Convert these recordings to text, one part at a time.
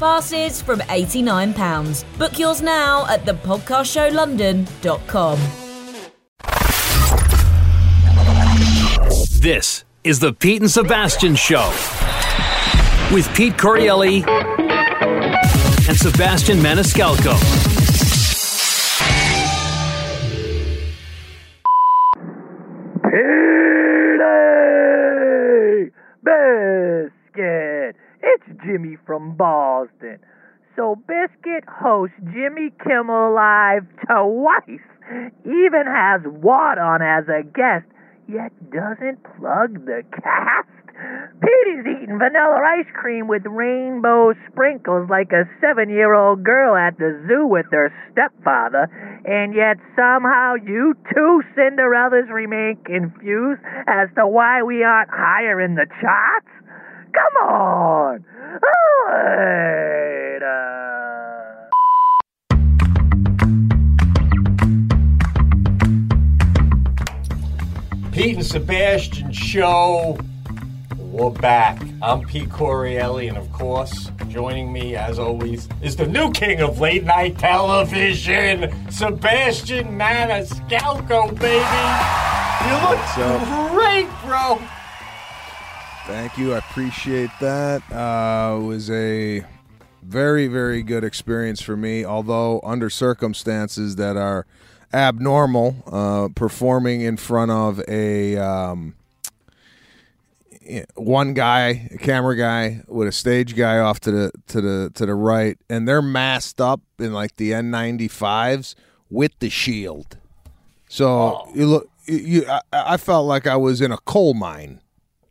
Passes from £89. Book yours now at thepodcastshowlondon.com. This is the Pete and Sebastian Show with Pete Correale and Sebastian Maniscalco. Petey Biscuit. It's Jimmy from Boston. So Biscuit hosts Jimmy Kimmel Live twice. Even has Watt on as a guest, yet doesn't plug the cast. Petey's eating vanilla ice cream with rainbow sprinkles like a seven year old girl at the zoo with her stepfather, and yet somehow you two Cinderellas remain confused as to why we aren't higher in the charts? Come on! Later. Uh. Pete and Sebastian show. We're back. I'm Pete Correale, and of course, joining me as always is the new king of late night television, Sebastian Maniscalco, baby. You look so. great, bro. Thank you. I appreciate that. Uh, it was a very, very good experience for me, although under circumstances that are abnormal, uh, performing in front of a um, one guy, a camera guy, with a stage guy off to the to the to the right, and they're masked up in like the N95s with the shield. So you look, you, you I, I felt like I was in a coal mine,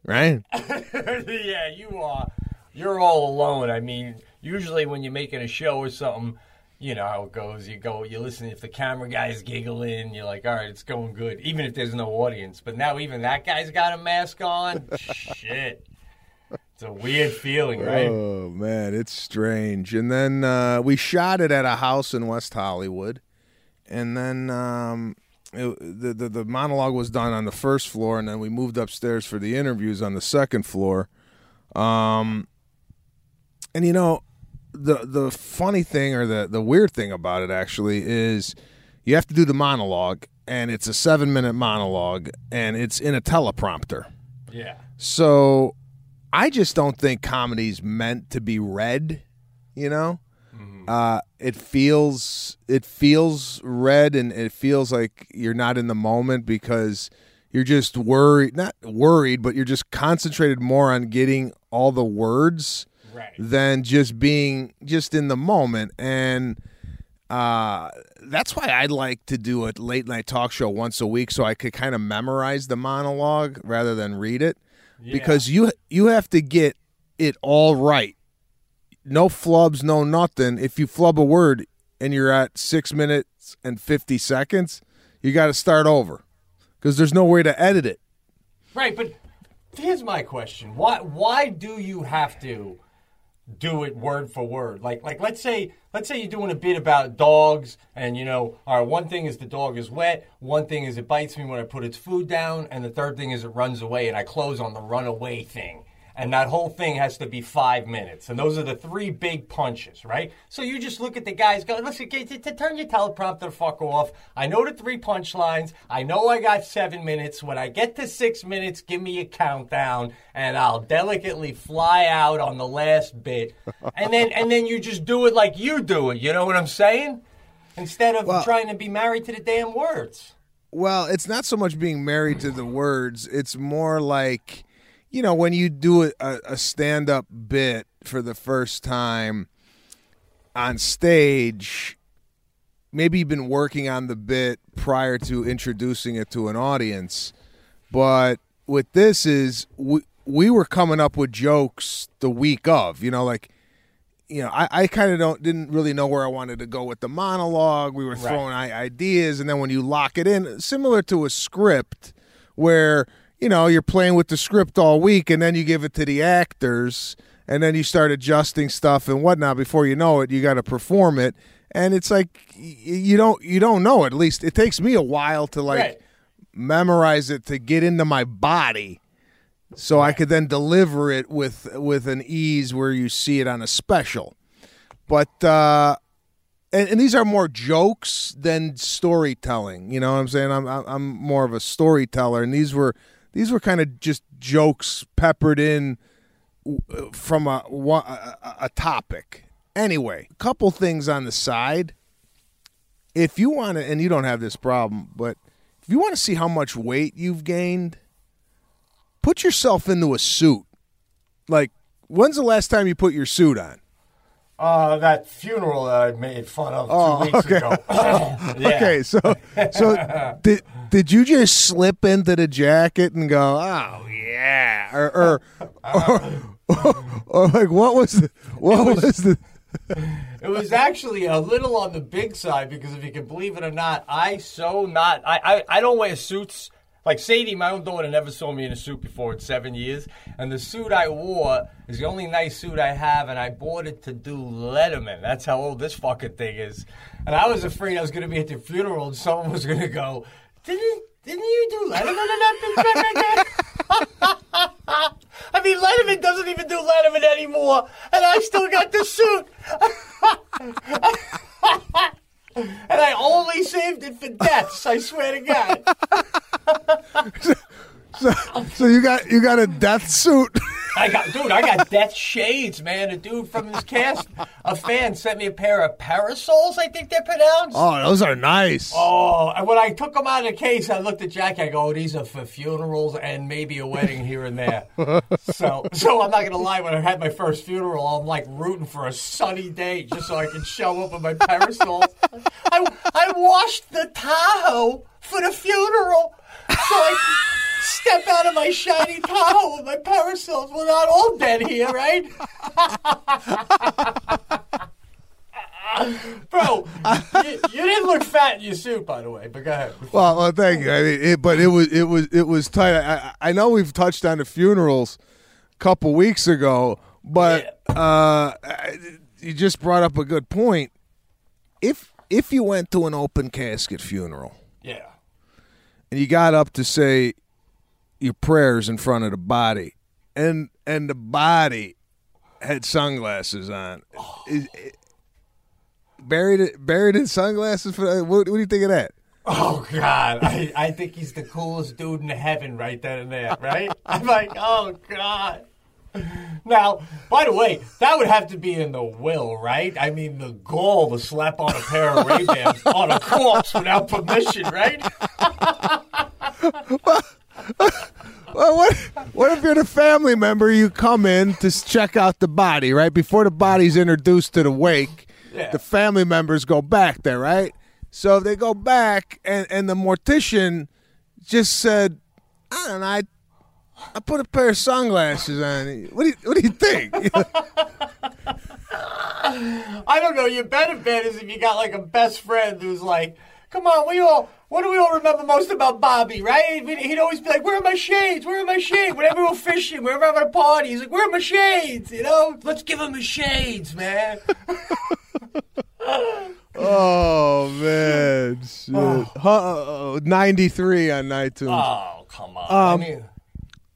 right? yeah, you are. You're all alone. I mean, usually when you're making a show or something, you know how it goes. You go, you listen. If the camera guy's giggling, you're like, all right, it's going good, even if there's no audience. But now even that guy's got a mask on. Shit. It's a weird feeling, right? Oh man, it's strange. And then uh, we shot it at a house in West Hollywood, and then um, it, the, the the monologue was done on the first floor, and then we moved upstairs for the interviews on the second floor. Um, and you know, the the funny thing or the the weird thing about it actually is you have to do the monologue, and it's a seven minute monologue, and it's in a teleprompter. Yeah. So I just don't think comedy's meant to be read, you know? Uh, it feels it feels red and it feels like you're not in the moment because you're just worried not worried, but you're just concentrated more on getting all the words Right. than just being just in the moment and uh, that's why I like to do a late night talk show once a week so I could kind of memorize the monologue rather than read it because you you have to get it all right. No flubs, no nothing. If you flub a word and you're at 6 minutes and 50 seconds, you got to start over because there's no way to edit it. Right, but here's my question: Why why do you have to do it word for word? Like like let's say let's say you're doing a bit about dogs, and you know, all right, one thing is the dog is wet, one thing is it bites me when I put its food down, and the third thing is it runs away, and I close on the runaway thing. And that whole thing has to be five minutes. And those are the three big punches, right? So you just look at the guys, go, listen, to, to turn your teleprompter fuck off. I know the three punchlines. I know I got seven minutes. When I get to six minutes, give me a countdown, and I'll delicately fly out on the last bit. And then, and then you just do it like you do it. You know what I'm saying? Instead of Well- trying to be married to the damn words. Well, it's not so much being married to the words. It's more like, you know, when you do a, a stand up bit for the first time on stage, maybe you've been working on the bit prior to introducing it to an audience. But with this is we, we were coming up with jokes the week of, you know, like you know, I, I kind of don't didn't really know where I wanted to go with the monologue. We were throwing i ideas, and then when you lock it in, similar to a script, where you know you're playing with the script all week, and then you give it to the actors, and then you start adjusting stuff and whatnot. Before you know it, you got to perform it, and it's like you don't you don't know. At least it takes me a while to like Right. memorize it to get into my body so I could then deliver it with with an ease where you see it on a special. But uh and, and these are more jokes than storytelling. You know what I'm saying? I'm I'm I'm more of a storyteller, and these were these were kind of just jokes peppered in from a a, a- topic. Anyway, a couple things on the side. If you want to, and you don't have this problem, but if you want to see how much weight you've gained, put yourself into a suit. Like, when's the last time you put your suit on? Uh, that funeral that I made fun of two Oh, weeks okay. ago. yeah. Okay, so so did did you just slip into the jacket and go, oh yeah, or or, uh, or, or like what was the what was, the It was actually a little on the big side because if you can believe it or not, I so not I, I, I don't wear suits. Like Sadie, my own daughter, never saw me in a suit before in seven years, and the suit I wore is the only nice suit I have, and I bought it to do Letterman. That's how old this fucking thing is. And I was afraid I was going to be at the funeral and someone was going to go, "Didn't didn't you do Letterman in that picture?" I mean, Letterman doesn't even do Letterman anymore, and I still got the suit. and I only saved it for deaths. I swear to God. so, so you got you got a death suit? I got, dude, I got death shades, man. A dude from this cast, a fan, sent me a pair of parasols. I think they're pronounced. Oh, those are nice. Oh, and when I took them out of the case, I looked at Jack. I go, oh, "These are for funerals and maybe a wedding here and there." so, so I'm not gonna lie. When I had my first funeral, I'm like rooting for a sunny day just so I can show up with my parasols. I I washed the Tahoe for the funeral, so I step out of my shiny Tahoe with my parasols. We're not all dead here, right? Bro, you, you didn't look fat in your suit, by the way. But go ahead. Well, well, thank you. I mean, it, but it was it was it was tight. I, I know we've touched on the funerals a couple weeks ago, but uh, you just brought up a good point. If if you went to an open casket funeral Yeah. and you got up to say your prayers in front of the body, and and the body had sunglasses on, oh. is, eh, buried it buried in sunglasses. For what, what do you think of that? Oh God, I, I think he's the coolest dude in heaven right then and there, right? I'm like, oh God. Now, by the way, that would have to be in the will, right? I mean, the gall to slap on a pair of Ray Bans on a corpse without permission, right? Well, what what if you're the family member? You come in to check out the body, right? Before the body's introduced to the wake, Yeah. the family members go back there, right? So if they go back, and and the mortician just said, "I don't know, I, I put a pair of sunglasses on." What do you what do you think? I don't know. Your benefit is if you got like a best friend who's like, "Come on, we all." What do we all remember most about Bobby, right? He'd he'd always be like, "Where are my shades? Where are my shades?" Whenever we're fishing, whenever we're having a party, he's like, "Where are my shades?" You know, let's give him his shades, man. oh man, shit. Huh, Ninety three on iTunes. oh, come on. Um, I mean,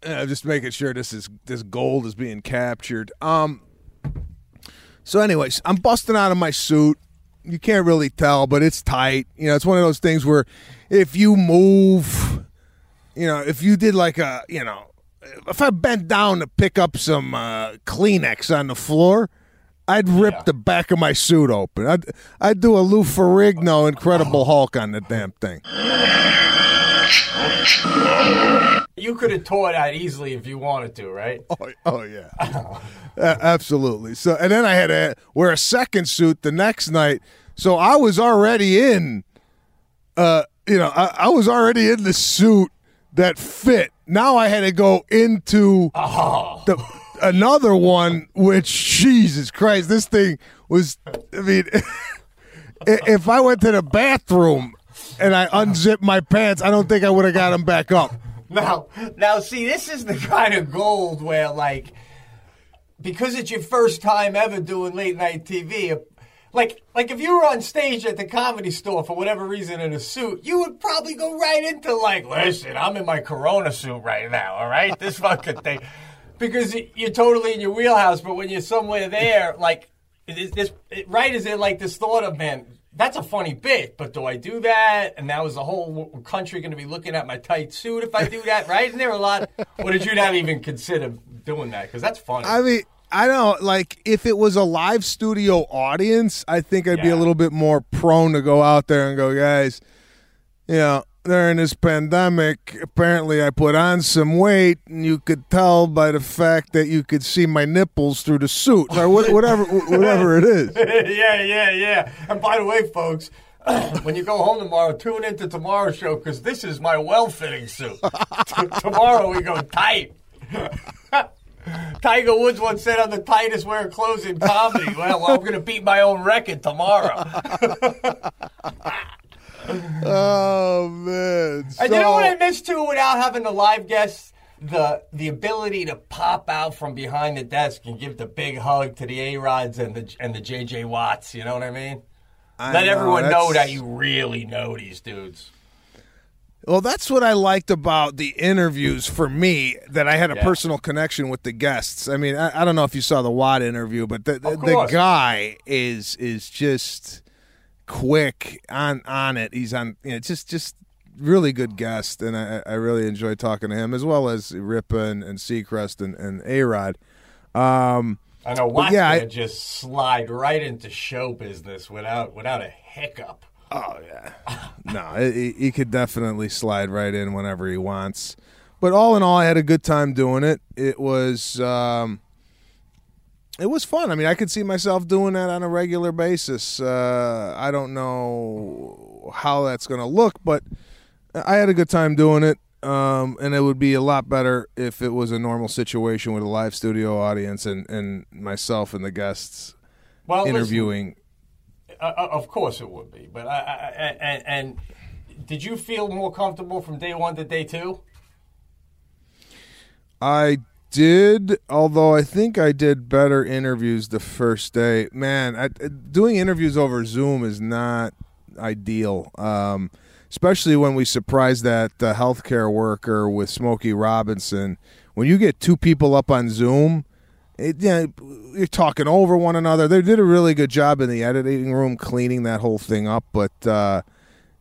Uh, just making sure this is this gold is being captured. Um. So, anyways, I'm busting out of my suit. You can't really tell, but it's tight. You know, it's one of those things where if you move, you know, if you did like a, you know, if I bent down to pick up some uh, Kleenex on the floor, I'd rip Yeah. the back of my suit open. I'd I'd do a Lou Ferrigno Incredible Hulk on the damn thing. You could have tore that easily if you wanted to, right? Oh, oh yeah, A- absolutely. So, and then I had to wear a second suit the next night. So I was already in, uh, you know, I, I was already in the suit that fit. Now I had to go into Oh. the. another one, which Jesus Christ, this thing was. I mean, if I went to the bathroom and I unzipped my pants, I don't think I would have got them back up. Now, now, see, this is the kind of gold where, like, because it's your first time ever doing late night TV, like, like if you were on stage at the comedy store for whatever reason in a suit, you would probably go right into like, listen, I'm in my Corona suit right now, all right, this fucking thing, because you're totally in your wheelhouse. But when you're somewhere there, like, is this right? Is it like this thought of man? That's a funny bit, but do I do that? And now is the whole country going to be looking at my tight suit if I do that, right? And there a lot. Or did you not even consider doing that? Because that's funny. I mean, I don't like if it was a live studio audience, I think I'd be a little bit more prone to go out there and go, guys, you know, during this pandemic, apparently I put on some weight, and you could tell by the fact that you could see my nipples through the suit, or whatever, whatever it is. yeah, yeah, yeah. And by the way, folks, when you go home tomorrow, tune into tomorrow's show because this is my well-fitting suit. T- tomorrow we go tight. Tiger Woods once said, "I'm the tightest wearing clothes in comedy." Well, I'm going to beat my own record tomorrow. Oh man! And you know what I miss too, without having the live guests, the the ability to pop out from behind the desk and give the big hug to the A Rods and the and the JJ Watts. You know what I mean? I Let know, everyone know that you really know these dudes. Well, that's what I liked about the interviews for me that I had a Yeah. personal connection with the guests. I mean, I, I don't know if you saw the Watt interview, but the, the, the guy is is just quick on on it. He's on, you know, just just really good guest, and I, I really enjoyed talking to him as well as Ripa and, and Seacrest and, and A Rod. Um, I know Watts yeah, I- gonna just slide right into show business without without a hiccup. Oh yeah, no, he, he could definitely slide right in whenever he wants. But all in all, I had a good time doing it. It was um, it was fun. I mean, I could see myself doing that on a regular basis. Uh, I don't know how that's going to look, but I had a good time doing it. Um, and it would be a lot better if it was a normal situation with a live studio audience and, and myself and the guests Well, interviewing. uh, uh, of course it would be, but I, I, I, and, and did you feel more comfortable from day one to day two? I did, although I think I did better interviews the first day. Man, I, doing interviews over Zoom is not ideal, um, especially when we surprised that uh, healthcare worker with Smokey Robinson. When you get two people up on Zoom, it, yeah, you're talking over one another. They did a really good job in the editing room cleaning that whole thing up, but uh,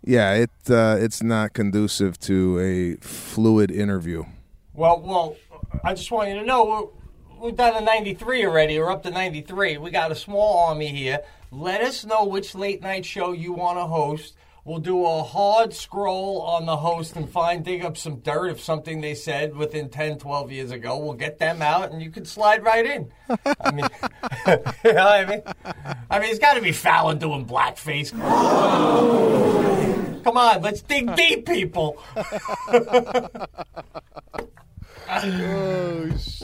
yeah, it uh, it's not conducive to a fluid interview. Well, well, I just want you to know we're, we're down to 93 already. We're up to 93. We got a small army here. Let us know which late night show you want to host. We'll do a hard scroll on the host and find, dig up some dirt of something they said within 10, 12 years ago. We'll get them out and you can slide right in. I mean, you know I mean? I mean, it's got to be Fallon doing blackface. Come on, let's dig deep, people.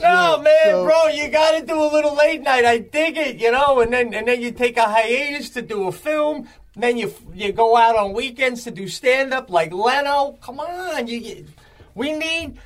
No, man, So- bro, you got to do a little late night. I dig it, you know, and then and then you take a hiatus to do a film. Then you you go out on weekends to do stand up like Leno. Come on, you, you we need.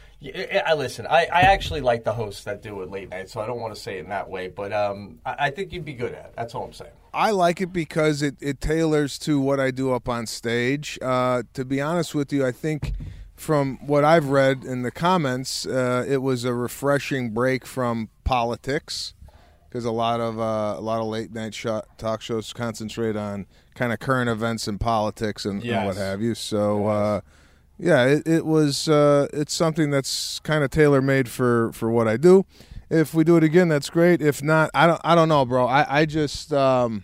I listen. I, I actually like the hosts that do it late night, so I don't want to say it in that way, but um, I, I think you'd be good at it. That's all I'm saying. I like it because it, it tailors to what I do up on stage. Uh, to be honest with you, I think from what I've read in the comments, uh, it was a refreshing break from politics because a lot of uh, a lot of late night shot, talk shows concentrate on kind of current events and politics and, and what have you. So. Uh, yeah, it, it was. Uh, it's something that's kind of tailor made for for what I do. If we do it again, that's great. If not, I don't. I don't know, bro. I I just. Um,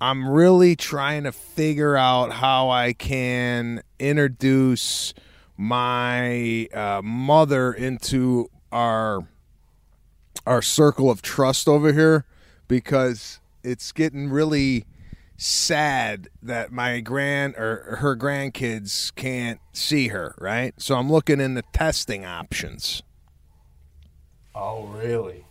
I'm really trying to figure out how I can introduce my uh, mother into our our circle of trust over here because it's getting really sad that my grand or her grandkids can't see her, right? So I'm looking into testing options. Oh, really?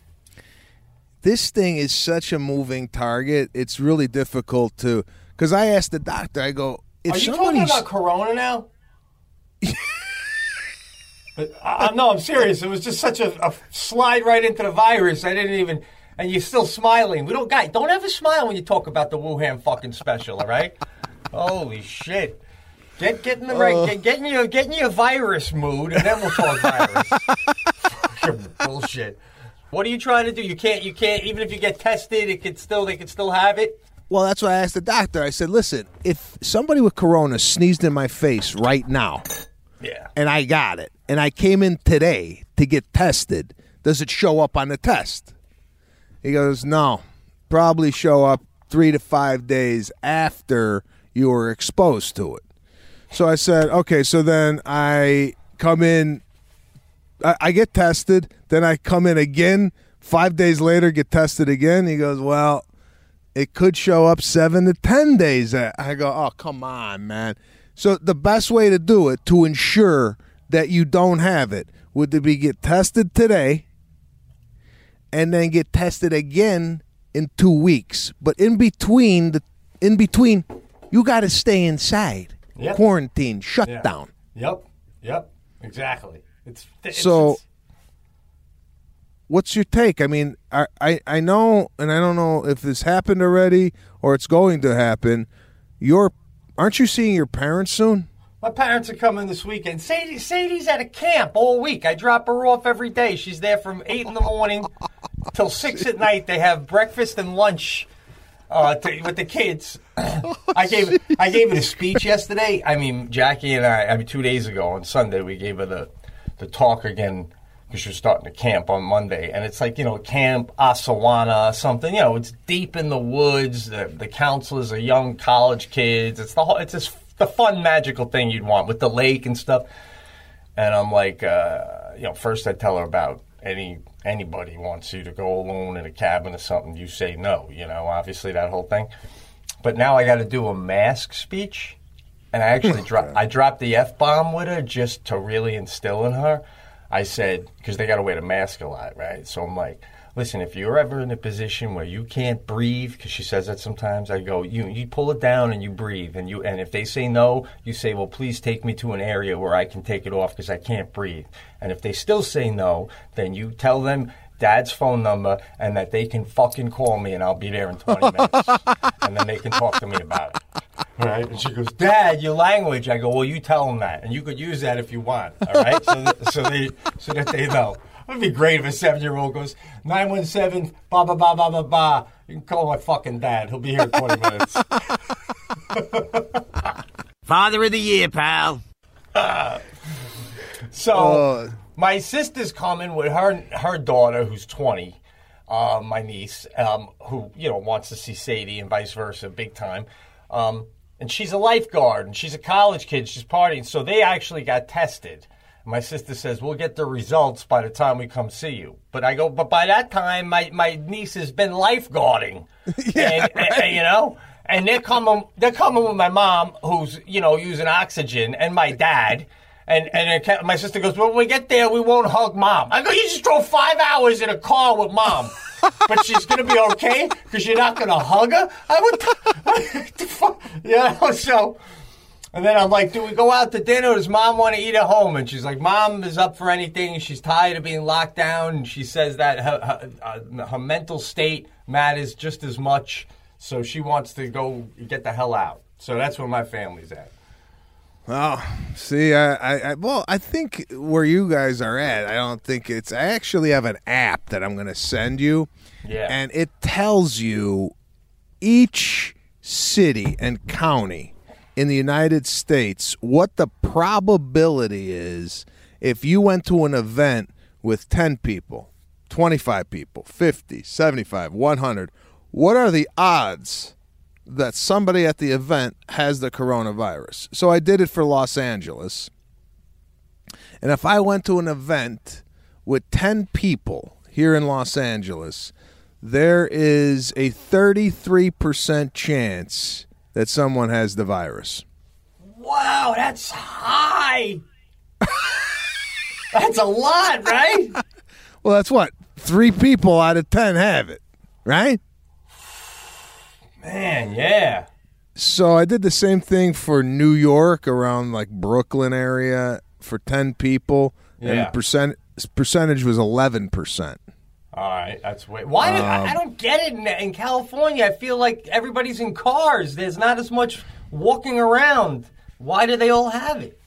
This thing is such a moving target. It's really difficult to. Because I asked the doctor, I go, if Are you talking about Corona now? But I, no, I'm serious. It was just such a, a slide right into the virus. I didn't even, and you're still smiling. We don't, guy, don't ever smile when you talk about the Wuhan fucking special. All right? Holy shit! Get get in the right, uh. get, get in your get in your virus mood, and then we'll talk virus. Fucking bullshit. What are you trying to do? You can't. You can't. Even if you get tested, it could still. They could still have it. Well, that's why I asked the doctor. I said, listen, if somebody with corona sneezed in my face right now Yeah. and I got it and I came in today to get tested, does it show up on the test? He goes, no, probably show up three to five days after you were exposed to it. So I said, okay, so then I come in, I, I get tested, then I come in again, five days later, get tested again. He goes, well, it could show up seven to ten days. I go, oh come on, man. So the best way to do it to ensure that you don't have it would to be get tested today, and then get tested again in two weeks. But in between the in between, you got to stay inside, Yep. quarantine, shut Yeah. down. Yep. Yep. Exactly. It's, it's So- it's- What's your take? I mean, I, I I know, and I don't know if this happened already or it's going to happen. Your aren't you seeing your parents soon? My parents are coming this weekend. Sadie, Sadie's at a camp all week. I drop her off every day. She's there from eight in the morning till six at night. They have breakfast and lunch uh, to, with the kids. I gave I gave it a speech yesterday. I mean, Jackie and I. I mean, two days ago on Sunday, we gave her the the talk again because you're starting to camp on Monday, and it's like you know, camp Asawana, something. You know, it's deep in the woods. The, the counselors are young college kids. It's the whole. It's just the fun, magical thing you'd want with the lake and stuff. And I'm like, uh, you know, first I tell her about any anybody wants you to go alone in a cabin or something, you say no. You know, obviously that whole thing. But now I got to do a mask speech, and I actually oh, dropped I dropped the f bomb with her just to really instill in her. I said because they got to wear the mask a lot, right? So I'm like, listen, if you're ever in a position where you can't breathe, because she says that sometimes, I go, you you pull it down and you breathe, and you and if they say no, you say, well, please take me to an area where I can take it off because I can't breathe. And if they still say no, then you tell them dad's phone number and that they can fucking call me and I'll be there in 20 minutes. and then they can talk to me about it. Right? And she goes, Dad, your language. I go, well, you tell them that. And you could use that if you want. All right? So, that, so, they, so that they know. It would be great if a seven year old goes, 917, ba ba ba ba ba ba. You can call my fucking dad. He'll be here in 20 minutes. Father of the year, pal. So Uh. my sister's coming with her her daughter, who's twenty, uh, my niece, um, who you know wants to see Sadie and vice versa, big time. Um, and she's a lifeguard and she's a college kid. She's partying, so they actually got tested. My sister says we'll get the results by the time we come see you. But I go, but by that time, my, my niece has been lifeguarding, and, and- you know, and they're coming they're coming with my mom, who's you know using oxygen, and my dad. And and my sister goes, well, when we get there, we won't hug mom. I go, you just drove five hours in a car with mom, but she's gonna be okay because you're not gonna hug her. I would, fuck? you. So, and then I'm like, do we go out to dinner? Or does mom want to eat at home? And she's like, mom is up for anything. She's tired of being locked down, and she says that her her, uh, her mental state matters just as much. So she wants to go get the hell out. So that's where my family's at. Oh, see, I, I, I, well, I think where you guys are at, I don't think it's. I actually have an app that I'm going to send you, Yeah. and it tells you each city and county in the United States what the probability is if you went to an event with 10 people, 25 people, 50, 75, 100. What are the odds that somebody at the event has the coronavirus. So I did it for Los Angeles. And if I went to an event with 10 people here in Los Angeles, there is a 33% chance that someone has the virus. Wow, that's high. that's a lot, right? Well, that's what three people out of ten have it, right? Man, yeah. So I did the same thing for New York around like Brooklyn area for ten people, and Yeah. the percent percentage was eleven percent. All right, that's way. Why? did, I, I don't get it in, in California. I feel like everybody's in cars. There's not as much walking around. Why do they all have it?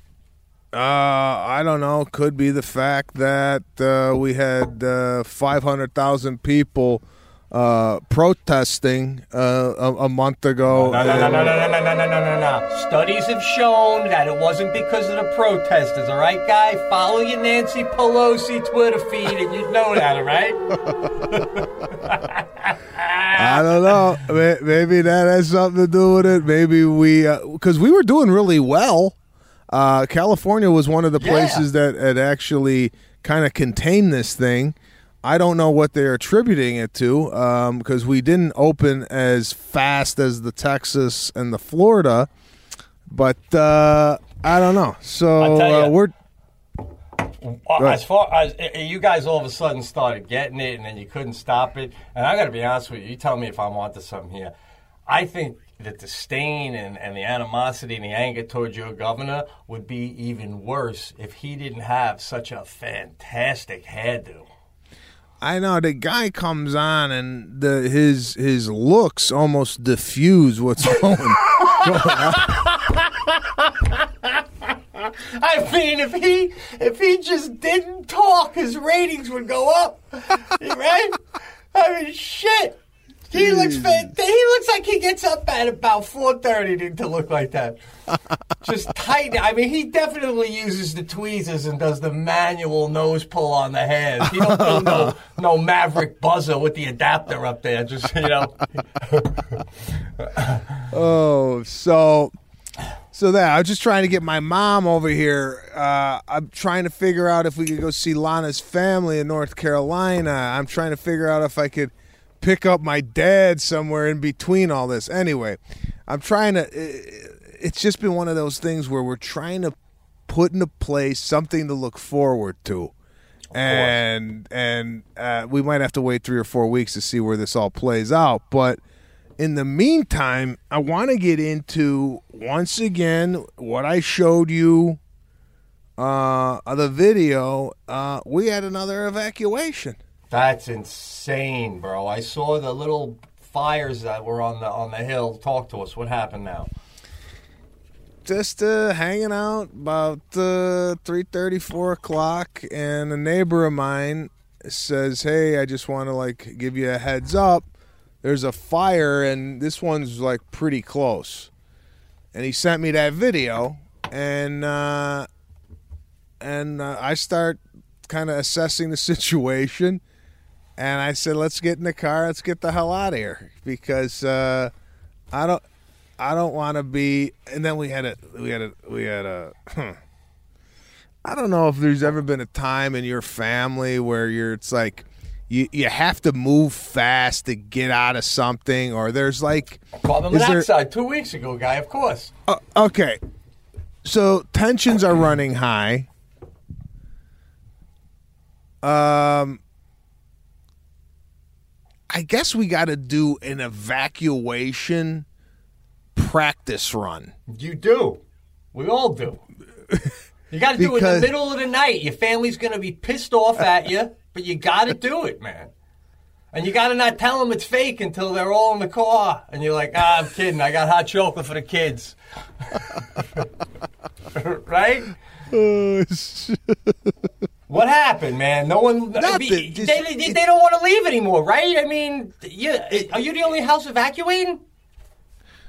Uh, I don't know. Could be the fact that uh, we had uh, 500,000 people uh, protesting uh, a, a month ago. No, no, no, no, no, no, no, no, no, no, no. Studies have shown that it wasn't because of the protesters. All right, guy, follow your Nancy Pelosi Twitter feed, and you'd know that. All right. I don't know. Maybe that has something to do with it. Maybe we, because we were doing really well. Uh, California was one of the Yeah. places that had actually kind of contained this thing. I don't know what they're attributing it to because we didn't open as fast as the Texas and the Florida, but uh, I don't know. So I'll uh, we're As far as you guys all of a sudden started getting it, and then you couldn't stop it. And I got to be honest with you. You tell me if I'm onto something here. I think that the disdain and, and the animosity and the anger towards your governor would be even worse if he didn't have such a fantastic hairdo. I know the guy comes on and the his his looks almost diffuse what's going. I mean, if he if he just didn't talk, his ratings would go up, right? I mean, shit. He looks fan- he looks like he gets up at about four thirty to, look like that. Just tight. I mean, he definitely uses the tweezers and does the manual nose pull on the hairs. He don't do no no Maverick buzzer with the adapter up there. Just you know. oh, so so that I was just trying to get my mom over here. Uh, I'm trying to figure out if we could go see Lana's family in North Carolina. I'm trying to figure out if I could pick up my dad somewhere in between all this. Anyway, I'm trying to. It's just been one of those things where we're trying to put into place something to look forward to. And and uh, we might have to wait three or four weeks to see where this all plays out. But in the meantime, I want to get into once again what I showed you uh the video. Uh, we had another evacuation. That's insane, bro. I saw the little fires that were on the on the hill. Talk to us. What happened now? just uh, hanging out about uh, 3.30 4 o'clock and a neighbor of mine says hey i just want to like give you a heads up there's a fire and this one's like pretty close and he sent me that video and uh, and uh, i start kind of assessing the situation and i said let's get in the car let's get the hell out of here because uh, i don't I don't want to be. And then we had a, we had a, we had a. I don't know if there's ever been a time in your family where you're. It's like you you have to move fast to get out of something, or there's like. Carbon is there- monoxide two weeks ago, guy. Of course. Uh, okay, so tensions are running high. Um, I guess we got to do an evacuation practice run. You do. We all do. You got to do it in the middle of the night. Your family's going to be pissed off at you, but you got to do it, man. And you got to not tell them it's fake until they're all in the car. And you're like, ah, I'm kidding. I got hot chocolate for the kids. right? Happened, man? No one. Nothing. mean, Just- they, they, they don't want to leave anymore, right? I mean, you, are you the only house evacuating?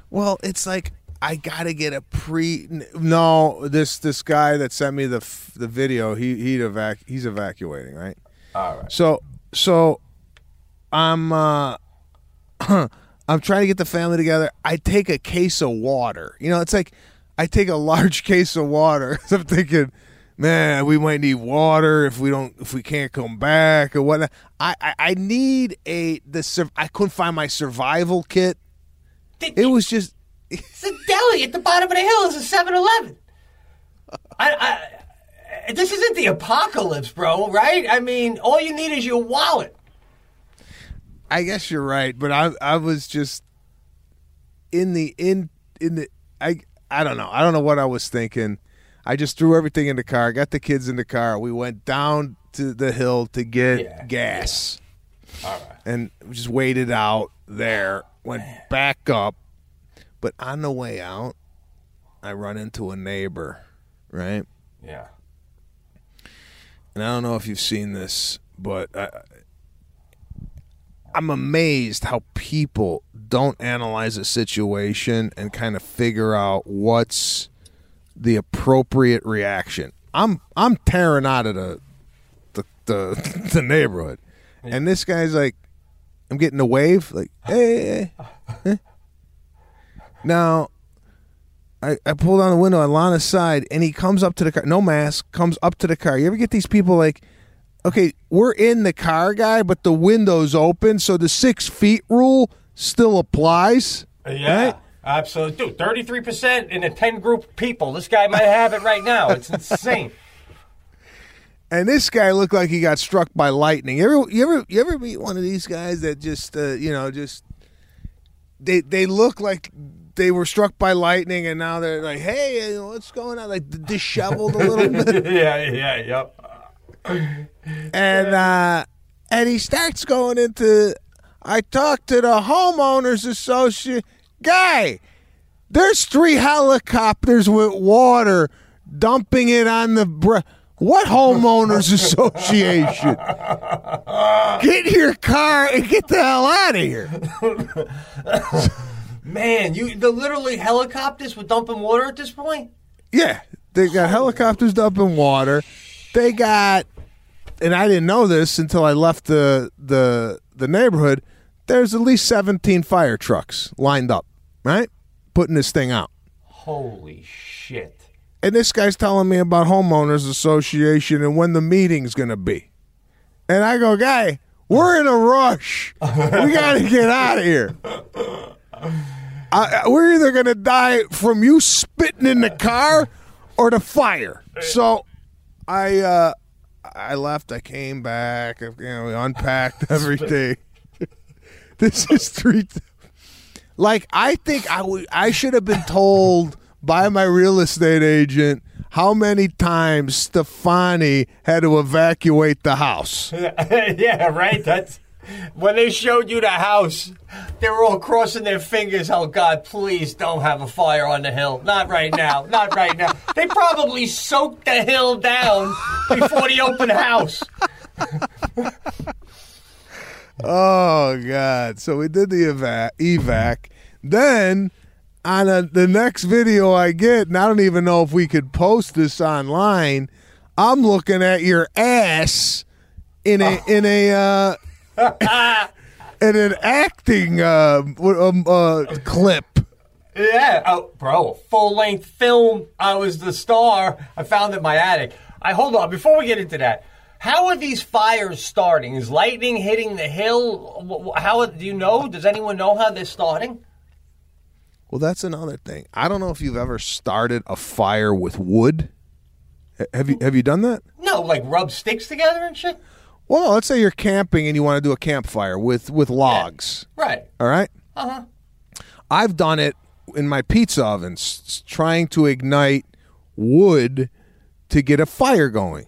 Well, it's like I gotta get a pre. No, this this guy that sent me the the video, he he'd evac he's evacuating, right? All right. So so I'm uh I'm trying to get the family together. I take a case of water. You know, it's like I take a large case of water. I'm thinking, man, we might need water if we don't if we can't come back or whatnot. I I, I need a the I couldn't find my survival kit. It was just It's a deli at the bottom of the hill. It's a 7 Eleven. I, I, this isn't the apocalypse, bro. Right? I mean, all you need is your wallet. I guess you're right, but I I was just in the in in the I I don't know. I don't know what I was thinking. I just threw everything in the car, got the kids in the car. We went down to the hill to get Yeah, gas. All right. And just waited out there, went back up. But on the way out, I run into a neighbor, right? Yeah. and I don't know if you've seen this, but I, I'm amazed how people don't analyze a situation and kind of figure out what's the appropriate reaction. I'm I'm tearing out of the the the, the neighborhood, and this guy's like, I'm getting a wave, like, hey, hey, now. I, I pull down the window on Lana's side, and he comes up to the car. No mask, comes up to the car. You ever get these people like, okay, we're in the car, guy, but the window's open, so the six feet rule still applies. Yeah. Right? Absolutely. Dude, 33% in a 10 group people. This guy might have it right now. It's insane. And this guy looked like he got struck by lightning. You ever, you ever, you ever meet one of these guys that just, uh, you know, just they they look like they were struck by lightning, and now they're like, hey, what's going on? Like disheveled a little bit. yeah, yeah, yep. and uh, and he starts going into. I talked to the homeowners associate guy. There's three helicopters with water dumping it on the. Bre- what homeowners association? Get your car and get the hell out of here. Man, you the literally helicopters were dumping water at this point? Yeah, they got helicopters dumping water. They got, and I didn't know this until I left the the the neighborhood. There's at least 17 fire trucks lined up, right, putting this thing out. Holy shit. And this guy's telling me about homeowners association and when the meeting's gonna be. And I go, guy, we're in a rush. We gotta get out of here. I, we're either gonna die from you spitting in the car or the fire. So I uh I left, I came back, you know, we unpacked everything. this is three like I think I I should have been told by my real estate agent how many times Stefani had to evacuate the house. yeah, right? That's when they showed you the house, they were all crossing their fingers. Oh God, please don't have a fire on the hill. Not right now. Not right now. They probably soaked the hill down before the open house. Oh God! So we did the eva- evac. Then on a, the next video I get, and I don't even know if we could post this online. I'm looking at your ass in a in a uh, in an acting uh, um, uh, clip. Yeah, oh, bro, full length film. I was the star. I found it in my attic. I hold on before we get into that. How are these fires starting? Is lightning hitting the hill? How do you know? Does anyone know how they're starting? Well, that's another thing. I don't know if you've ever started a fire with wood. Have you have you done that? No, like rub sticks together and shit. Well, let's say you're camping and you want to do a campfire with with logs. Right. All right. Uh huh. I've done it in my pizza ovens, trying to ignite wood to get a fire going.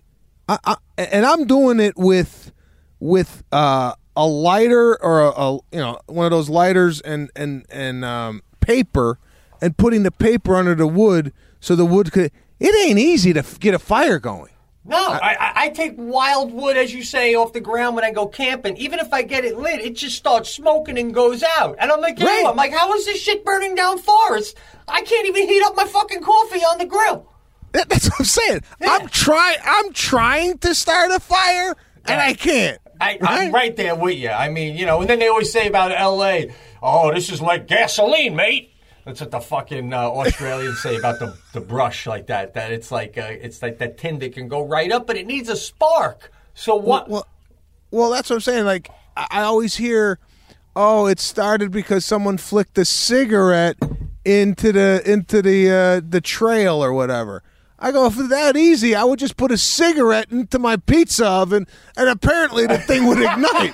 I, I, and I'm doing it with with uh, a lighter or a, a you know one of those lighters and and and um, paper, and putting the paper under the wood so the wood could. It ain't easy to f- get a fire going. No, I, I, I take wild wood, as you say, off the ground when I go camping. Even if I get it lit, it just starts smoking and goes out. And I'm like, you Right. I'm like, how is this shit burning down forests? I can't even heat up my fucking coffee on the grill. That- That's what I'm saying. I'm trying. I'm trying to start a fire, and I can't. I, I'm right there with you. I mean, you know, and then they always say about L.A., oh, this is like gasoline, mate. That's what the fucking uh, Australians say about the, the brush like that. That it's like uh, it's like that tin that can go right up, but it needs a spark. So what? Well, well, that's what I'm saying. Like I I always hear, oh, it started because someone flicked a cigarette into the into the uh, the trail or whatever. I go, if it's that easy, I would just put a cigarette into my pizza oven, and apparently the thing would ignite.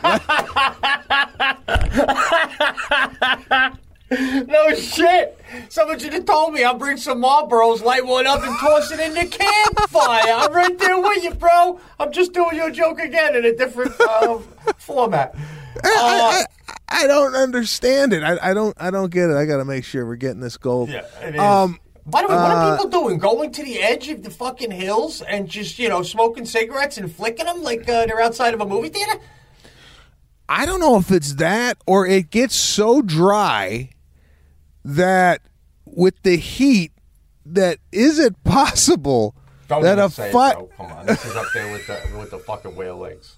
No shit. Someone should have told me. I'll bring some Marlboros, light one up, and toss it in the campfire. I'm right there with you, bro. I'm just doing your joke again in a different uh, format. I, I, I don't understand it. I, I don't. I don't get it. I got to make sure we're getting this gold. Yeah, it is. Um, By the way, what uh, are people doing? Going to the edge of the fucking hills and just, you know, smoking cigarettes and flicking them like uh, they're outside of a movie theater? I don't know if it's that or it gets so dry that with the heat, that is it possible Don't that a say fi- Come on. This is up there with the, with the fucking whale legs.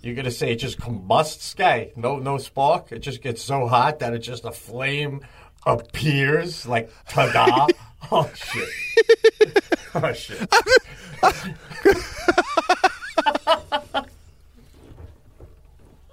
You're gonna say it just combusts, guy? No, no spark. It just gets so hot that it just a flame appears. Like ta-da! oh shit! Oh shit!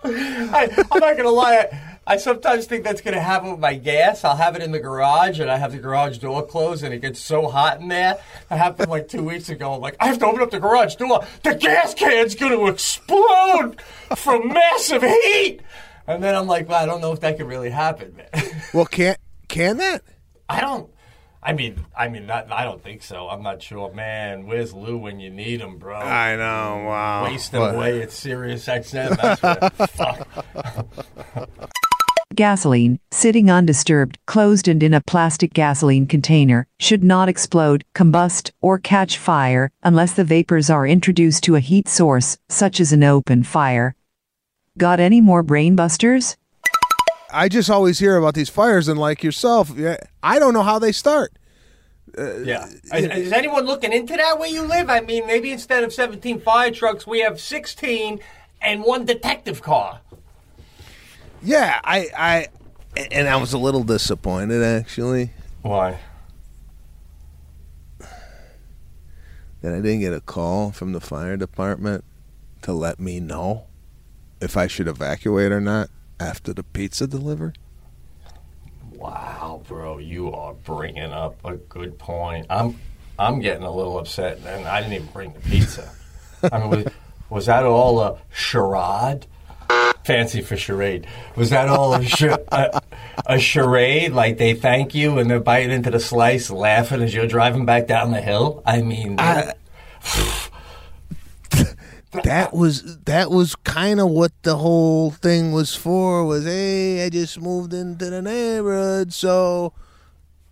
I, I'm not gonna lie. I, I sometimes think that's gonna happen with my gas. I'll have it in the garage, and I have the garage door closed, and it gets so hot in there. That happened like two weeks ago. I'm like, I have to open up the garage door. The gas can's gonna explode from massive heat. And then I'm like, well, I don't know if that could really happen, man. Well, can can that? I don't. I mean, I mean, not, I don't think so. I'm not sure, man. Where's Lou when you need him, bro? I know. Wow. Waste them But- away at Sirius XM. That's where, fuck. Gasoline, sitting undisturbed, closed and in a plastic gasoline container, should not explode, combust, or catch fire unless the vapors are introduced to a heat source, such as an open fire. Got any more brain busters? I just always hear about these fires, and like yourself, yeah, I don't know how they start. Uh, yeah. Is, is anyone looking into that where you live? I mean, maybe instead of 17 fire trucks, we have 16 and one detective car. Yeah, I, I, and I was a little disappointed actually Why? that I didn't get a call from the fire department to let me know if I should evacuate or not after the pizza delivery. Wow, bro, you are bringing up a good point. I'm, I'm getting a little upset, and I didn't even bring the pizza. I mean, was, was that all a charade? Fancy for charade. Was that all a, a, a charade? Like they thank you and they're biting into the slice, laughing as you're driving back down the hill? I mean, I- that was that was kind of what the whole thing was for was hey i just moved into the neighborhood so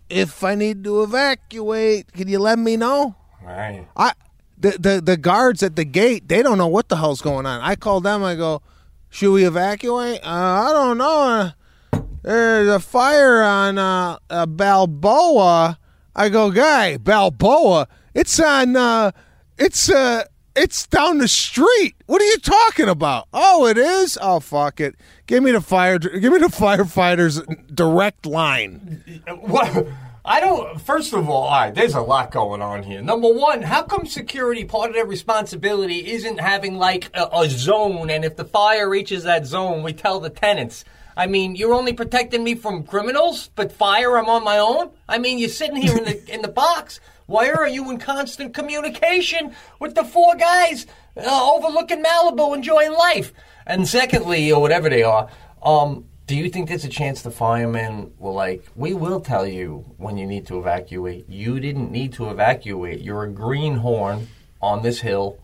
if i need to evacuate can you let me know? Right. i the, the the guards at the gate they don't know what the hell's going on. I call them i go should we evacuate? Uh, i don't know. Uh, there's a fire on uh, uh, balboa. I go guy balboa it's on uh it's uh it's down the street. What are you talking about? Oh, it is. Oh, fuck it. Give me the fire. Give me the firefighters direct line. What? I don't. First of all, all right, there's a lot going on here. Number one, how come security part of their responsibility isn't having like a, a zone, and if the fire reaches that zone, we tell the tenants. I mean, you're only protecting me from criminals, but fire, I'm on my own. I mean, you're sitting here in the in the box. Why are you in constant communication with the four guys uh, overlooking Malibu, enjoying life? And secondly, or whatever they are, um, do you think there's a chance the firemen will like, we will tell you when you need to evacuate. You didn't need to evacuate. You're a greenhorn on this hill.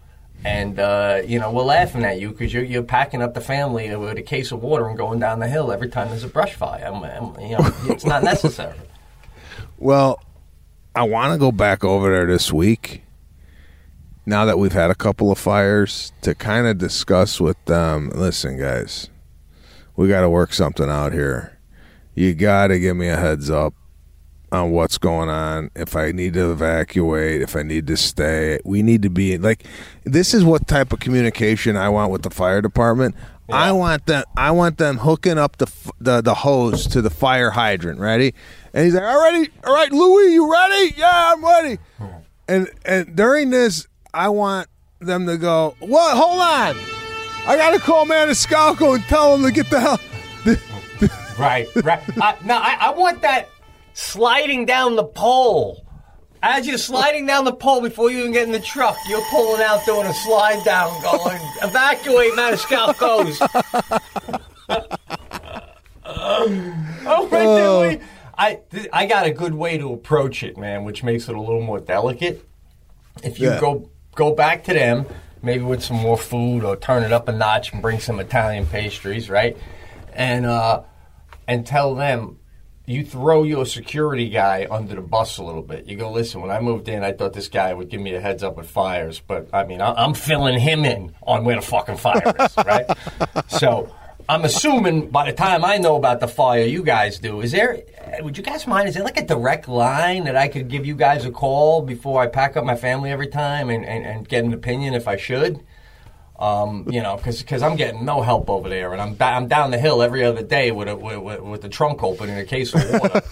And, uh, you know, we're laughing at you because you're, you're packing up the family with a case of water and going down the hill every time there's a brush fire. I'm, I'm- you know, it's not necessary. Well, I want to go back over there this week. Now that we've had a couple of fires, to kind of discuss with them. Listen, guys, we got to work something out here. You got to give me a heads up on what's going on. If I need to evacuate, if I need to stay, we need to be like. This is what type of communication I want with the fire department. I want them. I want them hooking up the, the the hose to the fire hydrant. Ready? And he's like, "All ready? All right, Louis, you ready? Yeah, I'm ready." Oh. And and during this, I want them to go. What? Hold on. I gotta call Maniscalco and tell him to get the hell. Right, right. I, no, I, I want that sliding down the pole As you're sliding down the pole before you even get in the truck, you're pulling out, doing a slide down, going, evacuate Maniscalco's. oh, my God. I, th- I got a good way to approach it, man, which makes it a little more delicate. If you Yeah. go go back to them, maybe with some more food or turn it up a notch and bring some Italian pastries, right? And uh, and tell them you throw your security guy under the bus a little bit. You go, listen, when I moved in, I thought this guy would give me a heads up with fires, but I mean, I- I'm filling him in on where the fucking fire is, right? so I'm assuming by the time I know about the fire, you guys do. Is there, would you guys mind, is there like a direct line that I could give you guys a call before I pack up my family every time and, and, and get an opinion if I should? Um, you know, because I'm getting no help over there, and I'm I'm down the hill every other day with a, with, with, the trunk open in a case of water,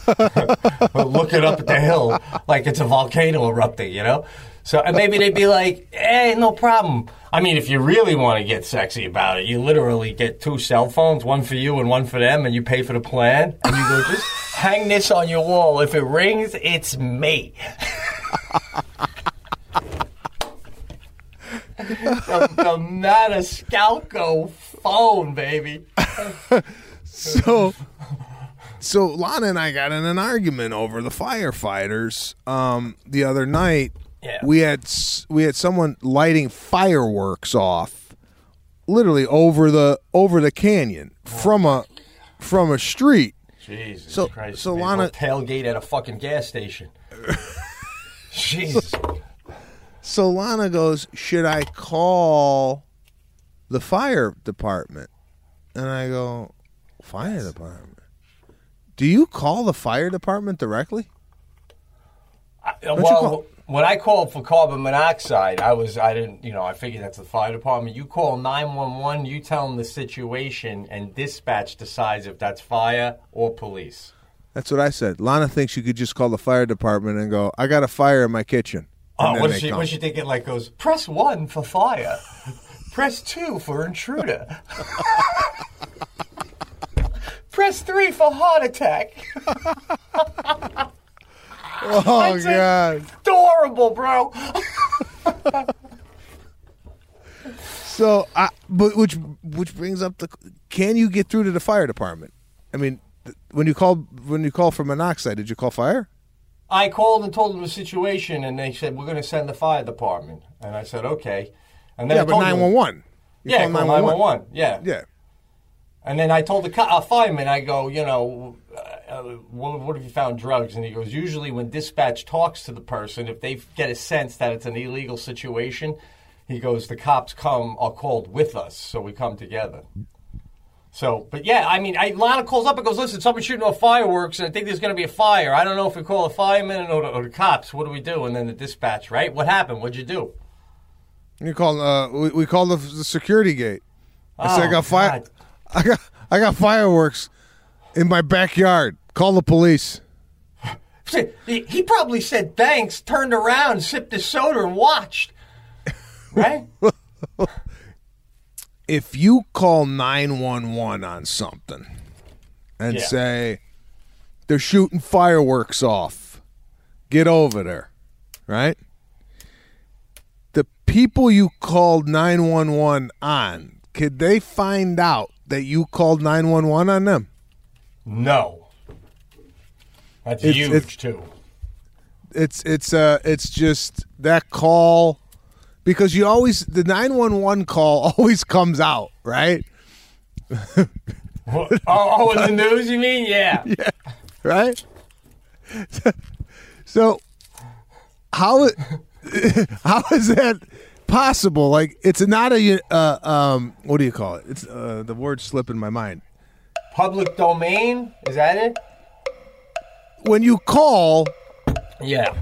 looking up at the hill like it's a volcano erupting. You know, so and maybe they'd be like, "Hey, no problem." I mean, if you really want to get sexy about it, you literally get two cell phones, one for you and one for them, and you pay for the plan, and you go just hang this on your wall. If it rings, it's me. the, the Maniscalco phone, baby. so so Lana and I got in an argument over the firefighters um, the other night. Yeah. We had we had someone lighting fireworks off, literally over the over the canyon from a from a street. Jesus So- Christ. so man, Lana- tailgate at a fucking gas station. Jesus. So Lana goes, "Should I call the fire department?" And I go, "Fire department? Do you call the fire department directly?" Uh, well, call- when I called for carbon monoxide, I was I didn't you know I figured that's the fire department. You call nine one one, you tell them the situation, and dispatch decides if that's fire or police. That's what I said. Lana thinks you could just call the fire department and go, "I got a fire in my kitchen." Oh, then what they does she she think it like goes? Press one for fire, press two for intruder, press three for heart attack. Oh That's god! Adorable, bro. So, I, but which which brings up the can you get through to the fire department? I mean, th- when you called when you call for monoxide, did you call fire? I called and told them the situation, and they said we're going to send the fire department. And I said okay. And then yeah, I but nine one one. Yeah, nine one one. Yeah, Yeah. And then I told the co- uh, fireman, I go, you know, uh, what, what have you found drugs? And he goes, usually when dispatch talks to the person, if they get a sense that it's an illegal situation, he goes, the cops come are called with us, so we come together. So, but yeah, I mean, I, Lana calls up and goes, listen, someone's shooting off fireworks, and I think there's going to be a fire. I don't know if we call the firemen or the, or the cops. What do we do? And then the dispatch, right? What happened? What'd you do? You call uh we, we called the, the security gate. I said I Oh, got fire. God. I got I got fireworks in my backyard. Call the police. He he probably said thanks, turned around, sipped his soda, and watched. Right? If you call nine one one on something and Yeah. say they're shooting fireworks off, get over there, right? The people you called nine one one on, could they find out that you called nine one one on them? no. That's It's- huge it's- too. it's it's uh it's just that call because you always the 911 call always comes out right oh, oh, in the news, you mean? Yeah. yeah. right so how it- how is that possible like it's not a uh, um what do you call it it's uh, the word slipping my mind Public domain? Is that it? when you call Yeah.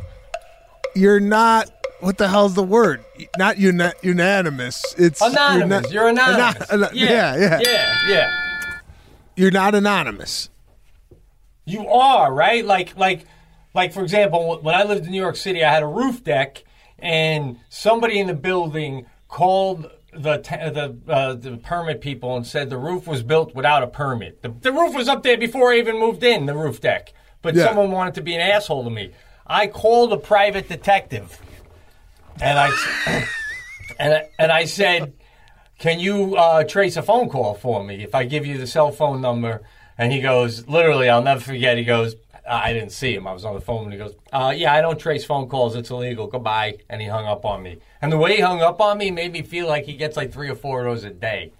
you're not what the hell's the word not uni- unanimous it's you're Anonymous. not- You're, anonymous. ano- yeah. yeah yeah Yeah. Yeah. you're not anonymous You are right. Like, like, like. For example, when I lived in New York City, I had a roof deck, and somebody in the building called the the uh, the permit people and said the roof was built without a permit. The, the roof was up there before I even moved in. The roof deck, but Yeah. someone wanted to be an asshole to me. I called a private detective, and I and I, and I said, "Can you uh, trace a phone call for me if I give you the cell phone number?" And he goes, literally, I'll never forget. He goes, I didn't see him. I was on the phone, and he goes, uh, "Yeah, I don't trace phone calls. It's illegal. Goodbye." And he hung up on me. And the way he hung up on me made me feel like he gets like three or four of those a day,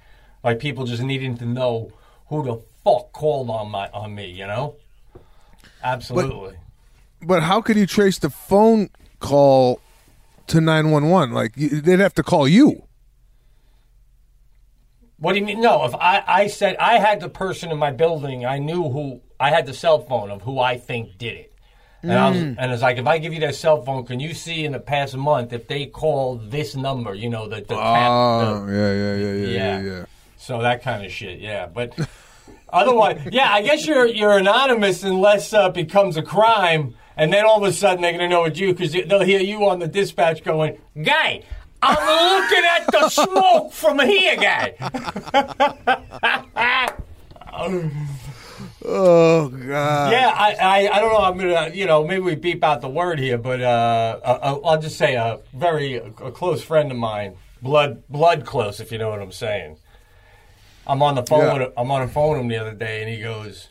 like people just needing to know who the fuck called on my on me. You know? Absolutely. But how could you trace the phone call to 911? Like, you, they'd have to call you. What do you mean? No, if I, I said I had the person in my building, I knew who I had the cell phone of who I think did it. And I was, and it's like if I give you their cell phone, can you see in the past month if they called this number? You know the the, Oh, the- yeah, yeah, yeah, yeah, yeah. yeah, yeah. So that kind of shit, yeah. But otherwise, yeah, I guess you're you're anonymous unless uh, it becomes a crime, and then all of a sudden they're gonna know it's you because they'll hear you on the dispatch going, "Guy, I'm looking at the smoke from here, guy." Oh God. Yeah, I, I, I don't know. I'm gonna, you know, maybe we beep out the word here, but uh, uh, I'll just say a very a close friend of mine, blood blood close, if you know what I'm saying. I'm on the phone. Yeah. With, I'm on the phone with him the other day, and he goes,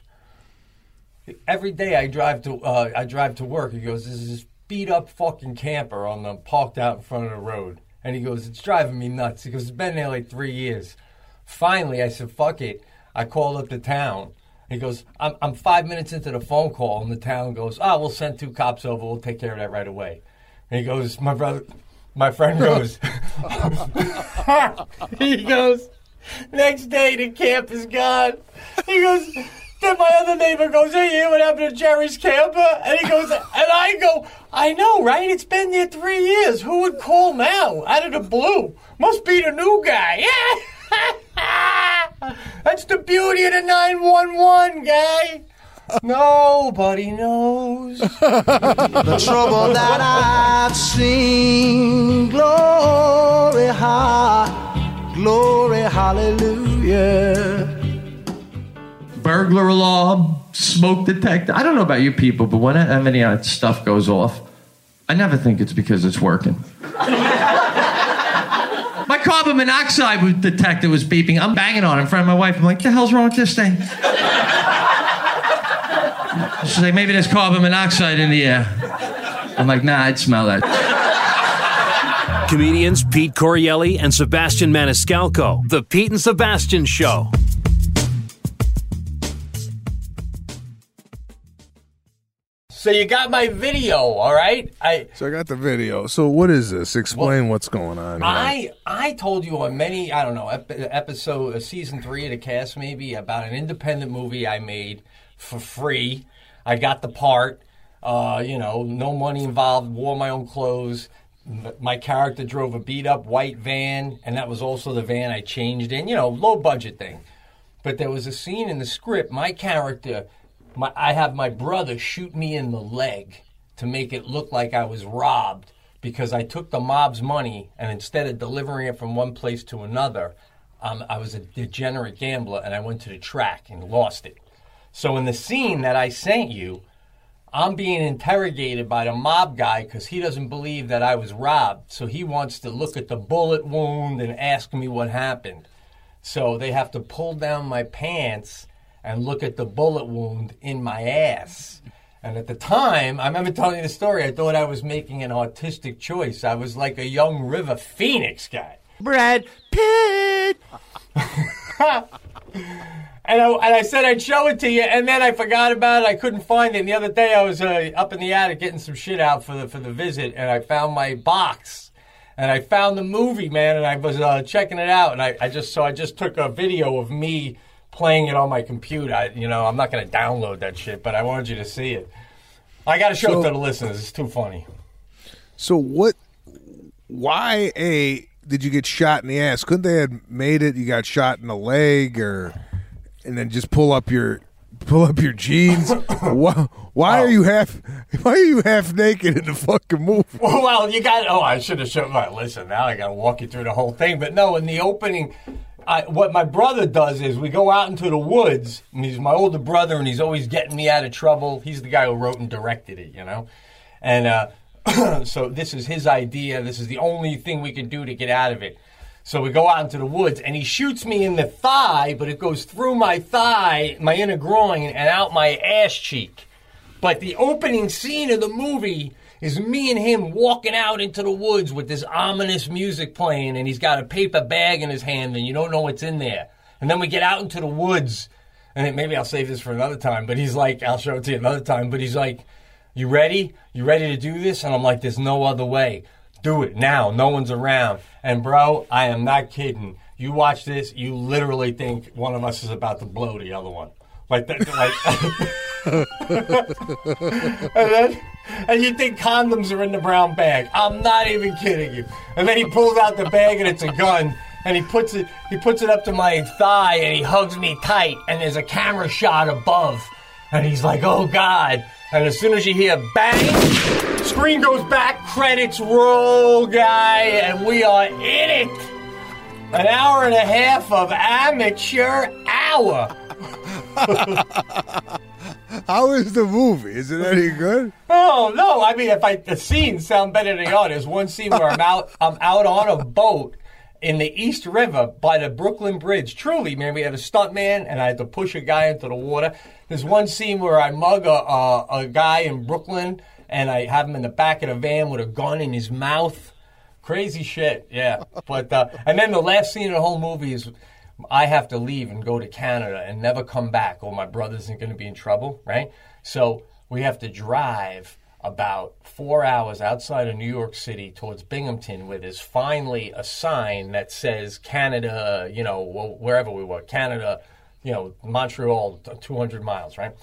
"Every day I drive to uh, I drive to work." He goes, "There's this beat up fucking camper on the parked out in front of the road," and he goes, "It's driving me nuts." He goes, "It's been there like three years." Finally, I said, "Fuck it." I called up the town. He goes, I'm, I'm five minutes into the phone call, and the town goes, Oh, we'll send two cops over. We'll take care of that right away. And he goes, My brother, my friend goes, He goes, Next day, the camp is gone. He goes, Then my other neighbor goes, Hey, you what happened to Jerry's camper? And he goes, And I go, I know, right? It's been there three years. Who would call now? Out of the blue. Must be the new guy. That's the beauty of the 911 guy. Nobody knows. the trouble that I've seen. Glory, ha, glory, hallelujah. Burglar alarm, smoke detector. I don't know about you people, but when any of that stuff goes off, I never think it's because it's working. my carbon monoxide detector was beeping. I'm banging on it in front of my wife. I'm like, the hell's wrong with this thing? She's like, maybe there's carbon monoxide in the air. I'm like, nah, I'd smell that. Comedians Pete Correale and Sebastian Maniscalco. The Pete and Sebastian Show. So you got my video, all right? I So I got the video. So what is this? Explain what's going on. Here. I I told you on many I don't know ep- episode uh, season three of the cast maybe about an independent movie I made for free. I got the part. Uh, you know, no money involved. Wore my own clothes. M- My character drove a beat up white van, and that was also the van I changed in. You know, low budget thing. But there was a scene in the script. My character, my, I have my brother shoot me in the leg to make it look like I was robbed because I took the mob's money and instead of delivering it from one place to another, um, I was a degenerate gambler and I went to the track and lost it. So in the scene that I sent you, I'm being interrogated by the mob guy because he doesn't believe that I was robbed. So he wants to look at the bullet wound and ask me what happened. So they have to pull down my pants and look at the bullet wound in my ass. And at the time, I remember telling you the story, I thought I was making an artistic choice. I was like a young River Phoenix guy. Brad Pitt. And I, and I said I'd show it to you, and then I forgot about it. I couldn't find it. And the other day, I was uh, up in the attic getting some shit out for the for the visit, and I found my box, and I found the movie, man. And I was uh, checking it out, and I, I just so I just took a video of me playing it on my computer. I, you know, I'm not going to download that shit, but I wanted you to see it. I got to show So- it to the listeners. It's too funny. So what? Why a did you get shot in the ass? Couldn't they have made it? You got shot in the leg, or and then just pull up your pull up your jeans. why? Why Oh. are you half? Why are you half naked in the fucking movie? Well, you got. Oh, I should have shown. Well, listen, now I got to walk you through the whole thing. But no, in the opening, I, what my brother does is we go out into the woods, and he's my older brother, and he's always getting me out of trouble. He's the guy who wrote and directed it, you know. And uh, so this is his idea. This is the only thing we can do to get out of it. So we go out into the woods, and he shoots me in the thigh, but it goes through my thigh, my inner groin, and out my ass cheek. But the opening scene of the movie is me and him walking out into the woods with this ominous music playing, and he's got a paper bag in his hand, and you don't know what's in there. And then we get out into the woods, and it, maybe I'll save this for another time, but he's like, I'll show it to you another time, but he's like, You ready? You ready to do this? And I'm like, There's no other way. Do it now. No one's around. And bro, I am not kidding. You watch this, you literally think one of us is about to blow the other one. Like that, like. and then, and you think condoms are in the brown bag. I'm not even kidding you. And then he pulls out the bag and it's a gun. And he puts it he puts it up to my thigh and he hugs me tight and there's a camera shot above. And he's like, oh God. And as soon as you hear bang, screen goes back, credits roll, guy, and we are in it. An hour and a half of amateur hour. How is the movie? Is it any good? Oh no! I mean, if I the scenes sound better than the are. There's one scene where I'm out. I'm out on a boat in the East River by the Brooklyn Bridge. Truly, man, we had a stunt man, and I had to push a guy into the water. There's one scene where I mug a, a, a guy in Brooklyn, and I have him in the back of the van with a gun in his mouth. Crazy shit, yeah. But uh, and then the last scene of the whole movie is I have to leave and go to Canada and never come back, or my brother isn't going to be in trouble, right? So we have to drive about four hours outside of New York City towards Binghamton, where there's finally a sign that says Canada, you know, wherever we were, Canada, you know, Montreal, 200 miles, right?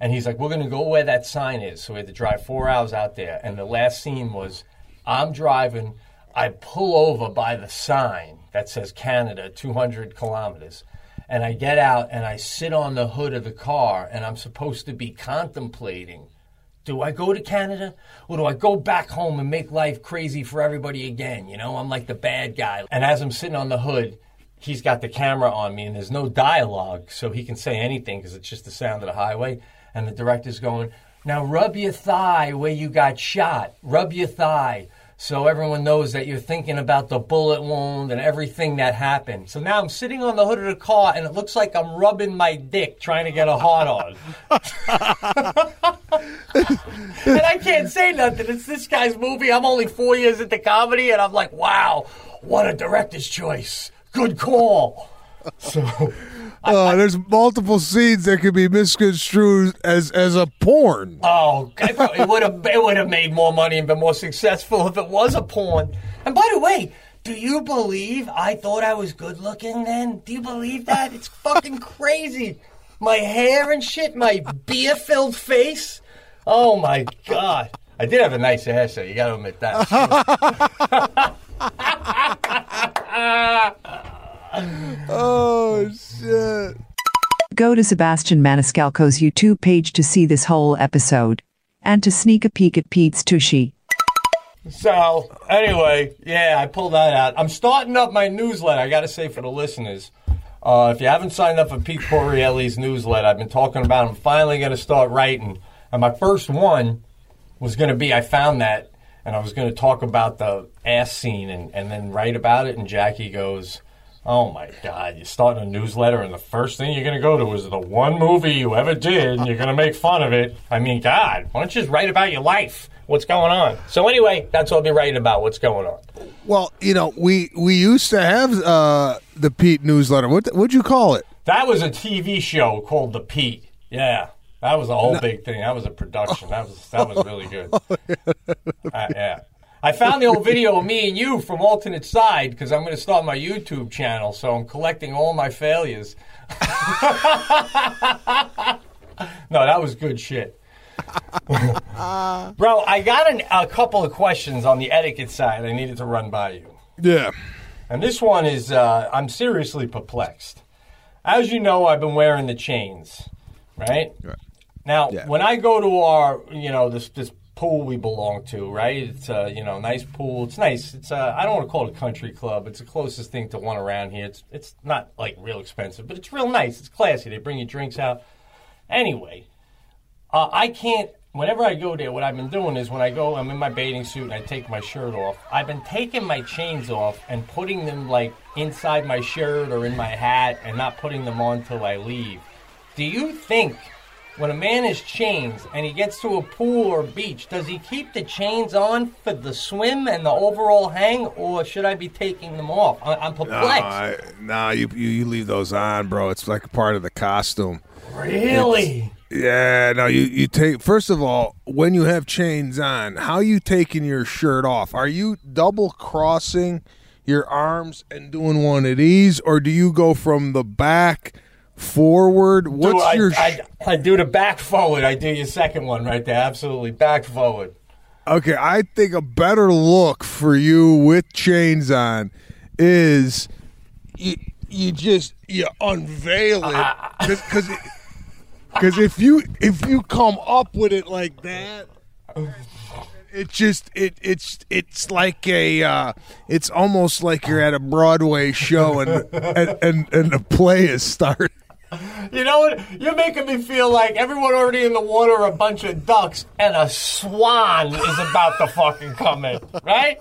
And he's like, we're going to go where that sign is. So we had to drive four hours out there. And the last scene was I'm driving, I pull over by the sign that says Canada, 200 kilometers. And I get out and I sit on the hood of the car and I'm supposed to be contemplating do I go to Canada or do I go back home and make life crazy for everybody again? You know, I'm like the bad guy. And as I'm sitting on the hood, he's got the camera on me and there's no dialogue, so he can say anything because it's just the sound of the highway. And the director's going, Now rub your thigh where you got shot. Rub your thigh so everyone knows that you're thinking about the bullet wound and everything that happened. So now I'm sitting on the hood of the car and it looks like I'm rubbing my dick trying to get a hard on. and I can't say nothing. It's this guy's movie. I'm only four years into comedy and I'm like, wow, what a director's choice. Good call. So uh, there's multiple scenes that could be misconstrued as as a porn. Oh, it would have it would have made more money and been more successful if it was a porn. And by the way, do you believe I thought I was good looking then? Do you believe that? It's fucking crazy. My hair and shit, my beer filled face. Oh my god. I did have a nice ass, so you gotta admit that. oh shit. Go to Sebastian Maniscalco's YouTube page to see this whole episode and to sneak a peek at Pete's Tushy. So, anyway, yeah, I pulled that out. I'm starting up my newsletter. I got to say for the listeners, uh, if you haven't signed up for Pete Correale's newsletter, I've been talking about. I'm finally going to start writing, and my first one was going to be I found that, and I was going to talk about the ass scene, and, and then write about it. And Jackie goes, Oh my God! You start a newsletter, and the first thing you're going to go to is the one movie you ever did, and you're going to make fun of it. I mean, God, why don't you just write about your life? What's going on? So anyway, that's what I'll be writing about. What's going on? Well, you know, we we used to have uh, the Pete newsletter. What would you call it? That was a TV show called The Pete. Yeah, that was a whole no. big thing. That was a production. That was that was really good. uh, yeah. I found the old video of me and you from alternate side because I'm going to start my YouTube channel, so I'm collecting all my failures. no, that was good shit. Bro, I got an, a couple of questions on the etiquette side I needed to run by you. Yeah. And this one is uh, I'm seriously perplexed. As you know, I've been wearing the chains, right? right. Now, yeah. when I go to our, you know, this this pool we belong to, right? It's a you know nice pool. It's nice. It's a, I don't want to call it a country club. It's the closest thing to one around here. It's it's not like real expensive, but it's real nice. It's classy. They bring you drinks out. Anyway, uh, I can't whenever I go there, what I've been doing is when I go, I'm in my bathing suit and I take my shirt off. I've been taking my chains off and putting them like inside my shirt or in my hat and not putting them on till I leave. Do you think when a man is chains and he gets to a pool or beach, does he keep the chains on for the swim and the overall hang, or should I be taking them off? I- I'm No, perplexed. I, no, you, you you leave those on, bro. It's like part of the costume. really? Yeah, no, you, you take first of all, when you have chains on, how you taking your shirt off? Are you double crossing your arms and doing one of these, or do you go from the back forward? What's do I, your I, I do the back forward. I do your second one right there. Absolutely, back forward. Okay, I think a better look for you with chains on is you you just you unveil it because because if you if you come up with it like that it just it it's it's like a uh, it's almost like you're at a Broadway show and and and, and the play is starting. You know what? You're making me feel like everyone already in the water are a bunch of ducks, and a swan is about to fucking come in, right?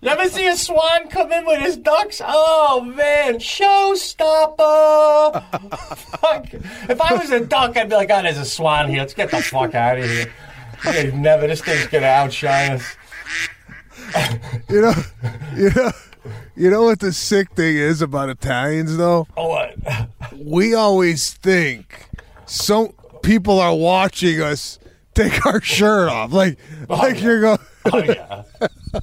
You ever see a swan come in with his ducks? Oh man, showstopper! Fuck. If I was a duck, I'd be like, "Oh, there's a swan here. Let's get the fuck out of here." Yeah, never. This thing's gonna outshine us. You know, you know, you know what the sick thing is about Italians though. Oh, what? we always think some people are watching us take our shirt off. Like, oh, like you're going. Oh yeah.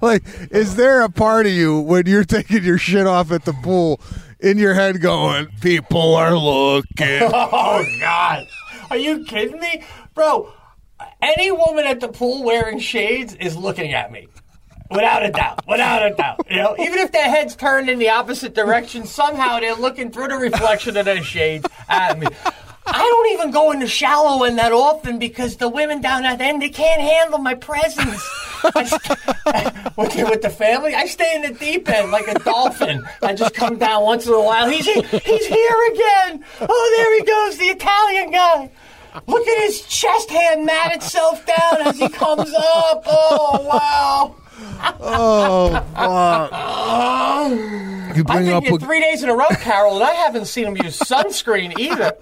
Like, is there a part of you when you're taking your shit off at the pool in your head going, people are looking? Oh God! Are you kidding me, bro? Any woman at the pool wearing shades is looking at me, without a doubt. Without a doubt. You know, even if their heads turned in the opposite direction, somehow they're looking through the reflection of their shades at me. I don't even go in the shallow end that often because the women down at the end they can't handle my presence. St- with, the, with the family, I stay in the deep end like a dolphin. I just come down once in a while. He's he- he's here again. Oh, there he goes, the Italian guy. Look at his chest hand mat itself down as he comes up. Oh wow. Oh, fuck. You I bring think up you a, three days in a row, Carol, and I haven't seen him use sunscreen either.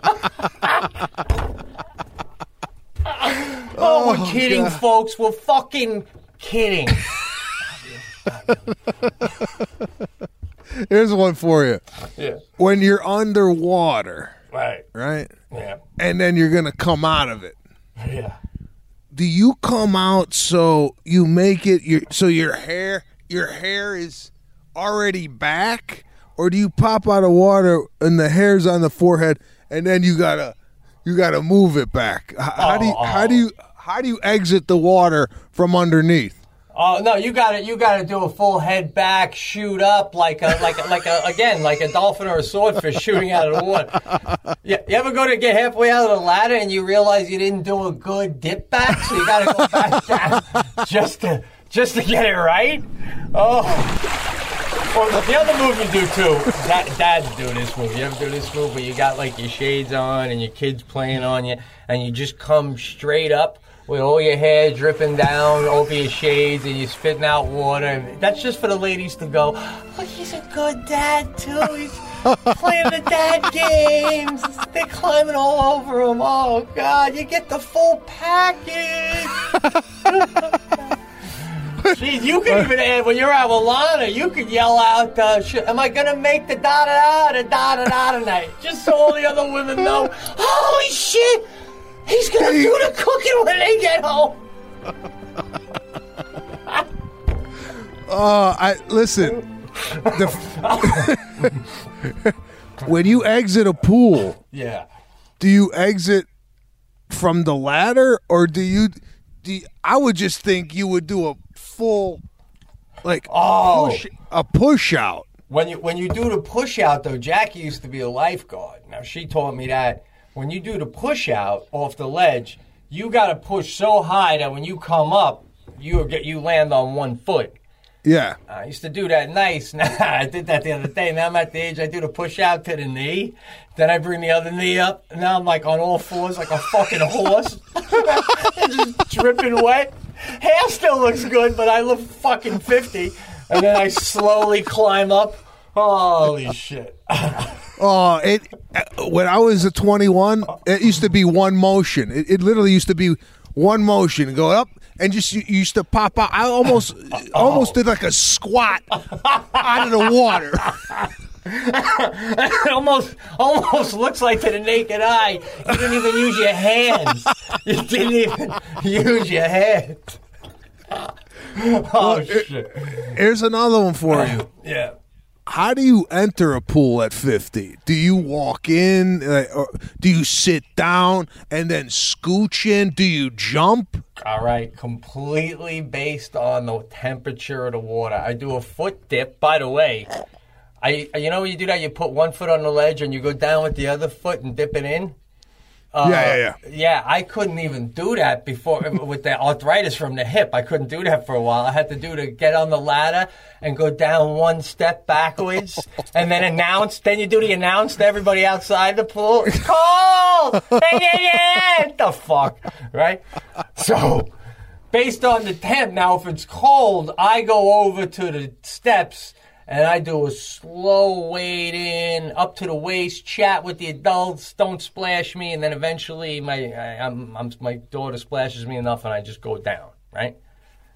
oh, we're oh, kidding, folks. We're fucking kidding. here's one for you. Yeah. When you're underwater, Right. right? Yeah. And then you're going to come out of it. Yeah. Do you come out so you make it your so your hair your hair is already back? Or do you pop out of water and the hair's on the forehead and then you gotta you gotta move it back? H- how do you oh, how do you how do you exit the water from underneath Oh no, you got to You got to do a full head back, shoot up like a like a, like a again like a dolphin or a swordfish shooting out of the water. Yeah, you ever go to get halfway out of the ladder and you realize you didn't do a good dip back, so you got to go back down just to just to get it right. Oh. Well, the other move you do too, dad, dads do this move. You ever do this move where you got like your shades on and your kids playing on you, and you just come straight up with all your hair dripping down over your shades and you're spitting out water. That's just for the ladies to go, oh, he's a good dad too. He's playing the dad games. They're climbing all over him. Oh, God, you get the full package. Jeez, you can even add when you're out with Lana, you can yell out, uh, sh- "Am I gonna make the da da da da da da da tonight?" Just so all the other women know. Holy shit! He's gonna do the cooking when they get home. uh i listen the, when you exit a pool Yeah. do you exit from the ladder or do you do you- I would just think you would do a full like Oh. push, a push out. When you when you do the push out though, Jackie used to be a lifeguard. Now she taught me that when you do the push out off the ledge, you got to push so high that when you come up, you get you land on one foot. Yeah. I used to do that nice. Nah, I did that the other day. Now I'm at the age I do the push out to the knee. Then I bring the other knee up. Now I'm like on all fours like a fucking horse. just dripping wet. Hair still looks good, but I look fucking 50. And then I slowly climb up. Holy shit. Oh, it uh, when I was a 21, it used to be one motion. It, it literally used to be one motion. Go up and just you, used to pop out. I almost almost did like a squat out of the water. it almost almost looks like to the naked eye. You didn't even use your hands. You didn't even use your hands. Oh shit. Here's another one for you. Yeah. How do you enter a pool at 50? Do you walk in? Or do you sit down and then scooch in? Do you jump? All right, completely based on the temperature of the water. I do a foot dip. By the way, I you know when you do that, you put one foot on the ledge and you go down with the other foot and dip it in. Uh, Yeah, yeah, yeah. I couldn't even do that before with the arthritis from the hip. I couldn't do that for a while. I had to do to get on the ladder and go down one step backwards, and then announce. Then you do the announce to everybody outside the pool. It's cold. Hey, yeah, yeah. The fuck, right? So, based on the temp, now if it's cold, I go over to the steps and I do a slow wade in up to the waist, chat with the adults, don't splash me, and then eventually my I, I'm, I'm, my daughter splashes me enough, and I just go down. Right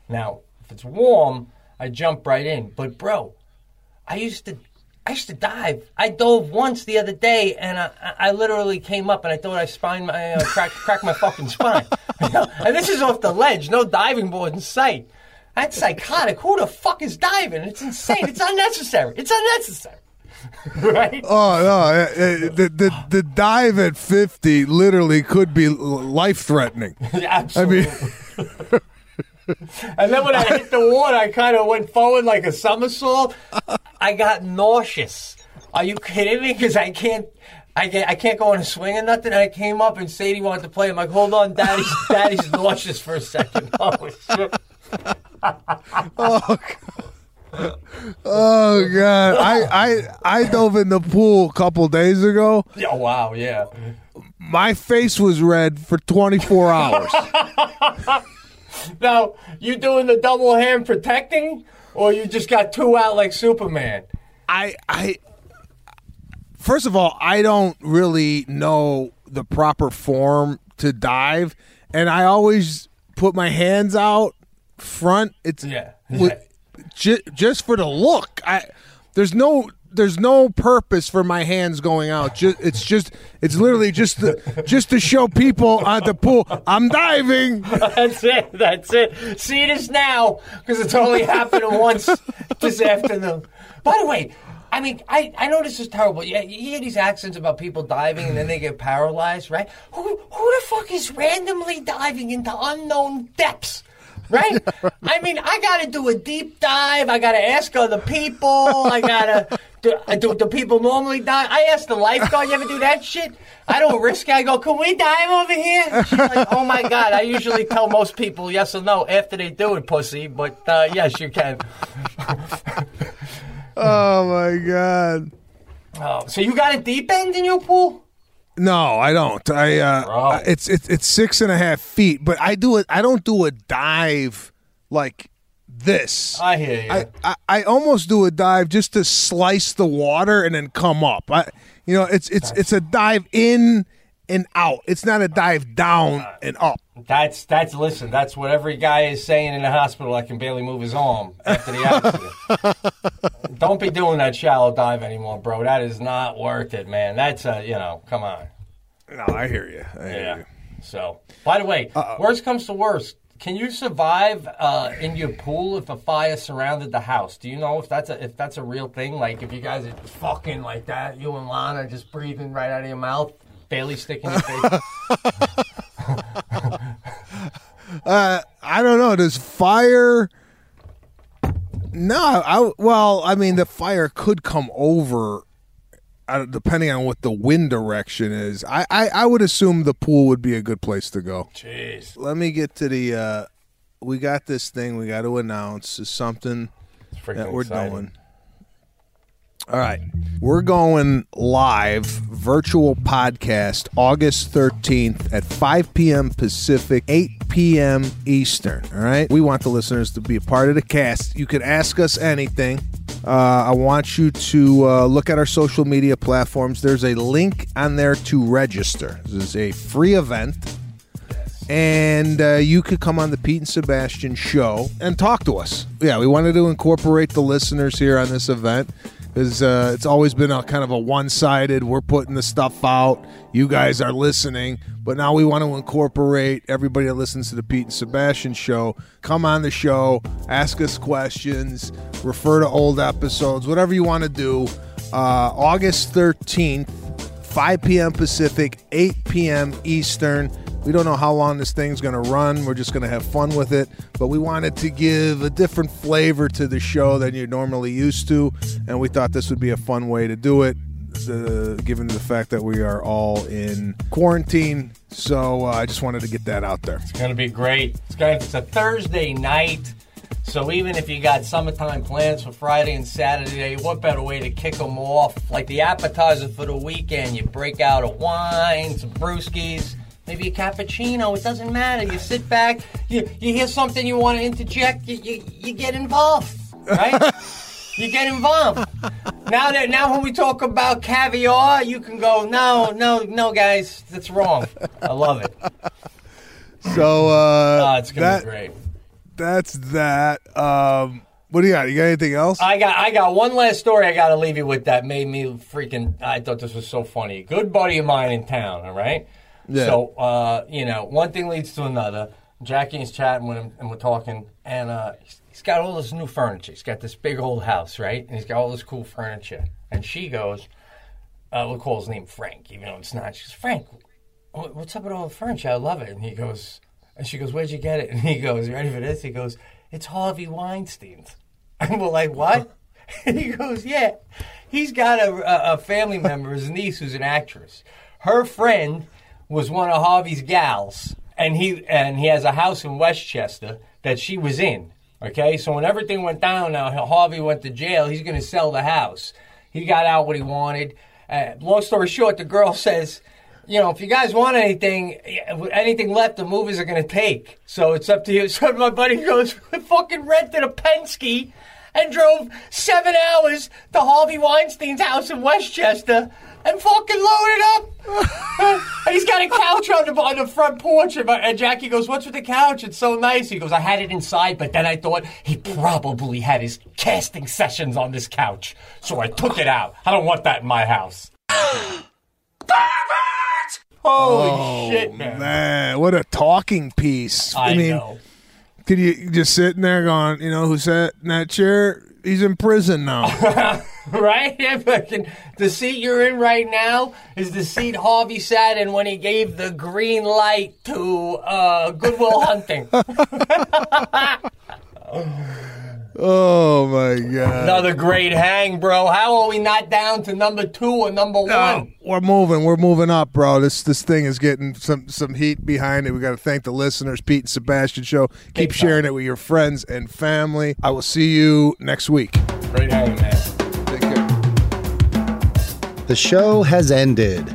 now, if it's warm, I jump right in. But bro, I used to. I used to dive. I dove once the other day, and I, I literally came up, and I thought I spine my uh, cracked cracked my fucking spine. and this is off the ledge, no diving board in sight. That's psychotic. Who the fuck is diving? It's insane. It's unnecessary. It's unnecessary. right? Oh no! uh, uh, The, the the dive at 50 literally could be life threatening. Absolutely. and then when I hit the water, I kind of went forward like a somersault. I got nauseous. Are you kidding me? Because I can't. I can't, I can't go on a swing or nothing. I came up and Sadie wanted to play. I'm like, hold on, daddy's daddy's nauseous for a second. Oh shit! oh, God. oh god! I, I I dove in the pool a couple days ago. Oh wow, yeah. My face was red for 24 hours. Now, you doing the double hand protecting, or you just got two out like Superman? I I first of all, I don't really know the proper form to dive, and I always put my hands out front. It's Yeah. with, ju- just for the look. I there's no there's no purpose for my hands going out. Just, it's just it's literally just to, just to show people at the pool I'm diving. That's it. That's it. See this now because it's only happening once this afternoon. By the way, I mean, I, I know this is terrible. Yeah, you hear these accents about people diving and then they get paralyzed, right? Who who the fuck is randomly diving into unknown depths? Right? I mean, I got to do a deep dive. I got to ask other people. I got to. Do, do, do people normally dive? I asked the lifeguard, you ever do that shit? I don't risk it. I go, can we dive over here? She's like, oh my God. I usually tell most people yes or no after they do it, pussy. But uh, yes, you can. Oh my god. Oh, so you got a deep end in your pool? No, I don't. I uh, it's it's it's six and a half feet, but I do it. I don't do a dive like this. I hear you. I, I, I almost do a dive just to slice the water and then come up. I, you know, it's it's it's a dive in and out. It's not a dive down and up. That's that's listen. That's what every guy is saying in the hospital. I can barely move his arm after the accident. Don't be doing that shallow dive anymore, bro. That is not worth it, man. That's a you know. Come on. No, I hear you. I hear Yeah. you. So, by the way, worst comes to worst, can you survive uh, in your pool if a fire surrounded the house? Do you know if that's a if that's a real thing? Like if you guys are fucking like that, you and Lana just breathing right out of your mouth, barely sticking your face. Uh, I don't know. Does fire? No, I well, I mean, the fire could come over, uh, depending on what the wind direction is. I, I I would assume the pool would be a good place to go. Jeez. Let me get to the. Uh, we got this thing we got to announce. Is something freaking that we're excited. doing. All right. We're going live virtual podcast August 13th at 5 p.m. Pacific, 8 p.m. Eastern. All right. We want the listeners to be a part of the cast. You can ask us anything. Uh, I want you to uh, look at our social media platforms. There's a link on there to register. This is a free event and uh, you could come on the Pete and Sebastian show and talk to us. Yeah, we wanted to incorporate the listeners here on this event because uh, it's always been a kind of a one-sided. We're putting the stuff out, you guys are listening, but now we want to incorporate everybody that listens to the Pete and Sebastian show. Come on the show, ask us questions, refer to old episodes, whatever you want to do. Uh, August thirteenth. 5 p.m. Pacific, 8 p.m. Eastern. We don't know how long this thing's going to run. We're just going to have fun with it. But we wanted to give a different flavor to the show than you're normally used to. And we thought this would be a fun way to do it, uh, given the fact that we are all in quarantine. So uh, I just wanted to get that out there. It's gonna be great. It's gonna. It's a Thursday night, so even if you got summertime plans for Friday and Saturday, what better way to kick them off? Like the appetizer for the weekend, you break out a wine, some brewskis, maybe a cappuccino. It doesn't matter. You sit back, you you hear something you want to interject, you you, you get involved, right? you get involved. Now that now when we talk about caviar, you can go, no, no, no, guys, that's wrong. I love it. So uh, Oh, it's gonna that, be great. that's that. Um, what do you got? You got anything else? I got I got one last story I got to leave you with that made me freaking. I thought this was so funny. Good buddy of mine in town. All right. Yeah. So uh, you know, one thing leads to another. Jackie is chatting with him, and we're talking, and uh, he's- got all this new furniture. He's got this big old house, right? And he's got all this cool furniture. And she goes, uh, we'll call his name Frank, even though it's not. She goes, Frank, what's up with all the furniture? I love it. And he goes, and she goes, where'd you get it? And he goes, you ready for this? He goes, it's Harvey Weinstein's. And we're like, what? And he goes, yeah. He's got a, a family member, his niece, who's an actress. Her friend was one of Harvey's gals, and he and he has a house in Westchester that she was in. Okay, so when everything went down, now Harvey went to jail. He's going to sell the house. He got out what he wanted. Uh, long story short, the girl says, you know, if you guys want anything, anything left, the movies are going to take. So it's up to you. So my buddy goes, fucking rented a Penske and drove seven hours to Harvey Weinstein's house in Westchester and fucking loaded up. and he's got a couch on the, on the front porch. And, my, and Jackie goes, What's with the couch? It's so nice. He goes, I had it inside, but then I thought he probably had his casting sessions on this couch. So I took it out. I don't want that in my house. Holy oh, shit, man. Oh, Man, what a talking piece. I, mean, know. could you just sitting there going, you know, who sat in that chair? He's in prison now. right? The seat you're in right now is the seat Harvey sat in when he gave the green light to uh, Good Will Hunting. oh my god. Another great hang, bro. How are we not down to number two or number No, one? we're moving. We're moving up, bro. This this thing is getting some some heat behind it. We got to thank the listeners, Pete and Sebastian show. Keep Big sharing time. it with your friends and family. I will see you next week. Great hang, man. Take care. The show has ended.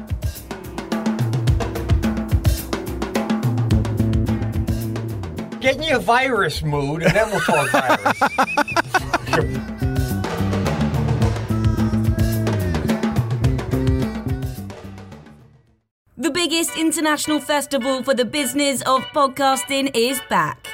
Get in your virus mood, and then we'll talk virus. The biggest international festival for the business of podcasting is back.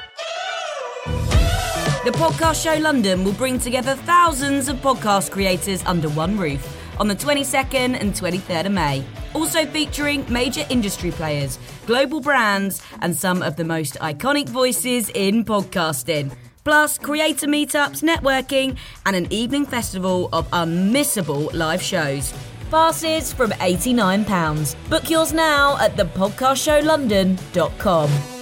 The Podcast Show London will bring together thousands of podcast creators under one roof on the 22nd and 23rd of May. Also featuring major industry players, global brands, and some of the most iconic voices in podcasting. Plus, creator meetups, networking, and an evening festival of unmissable live shows. Passes from £89. Book yours now at thepodcastshowlondon.com.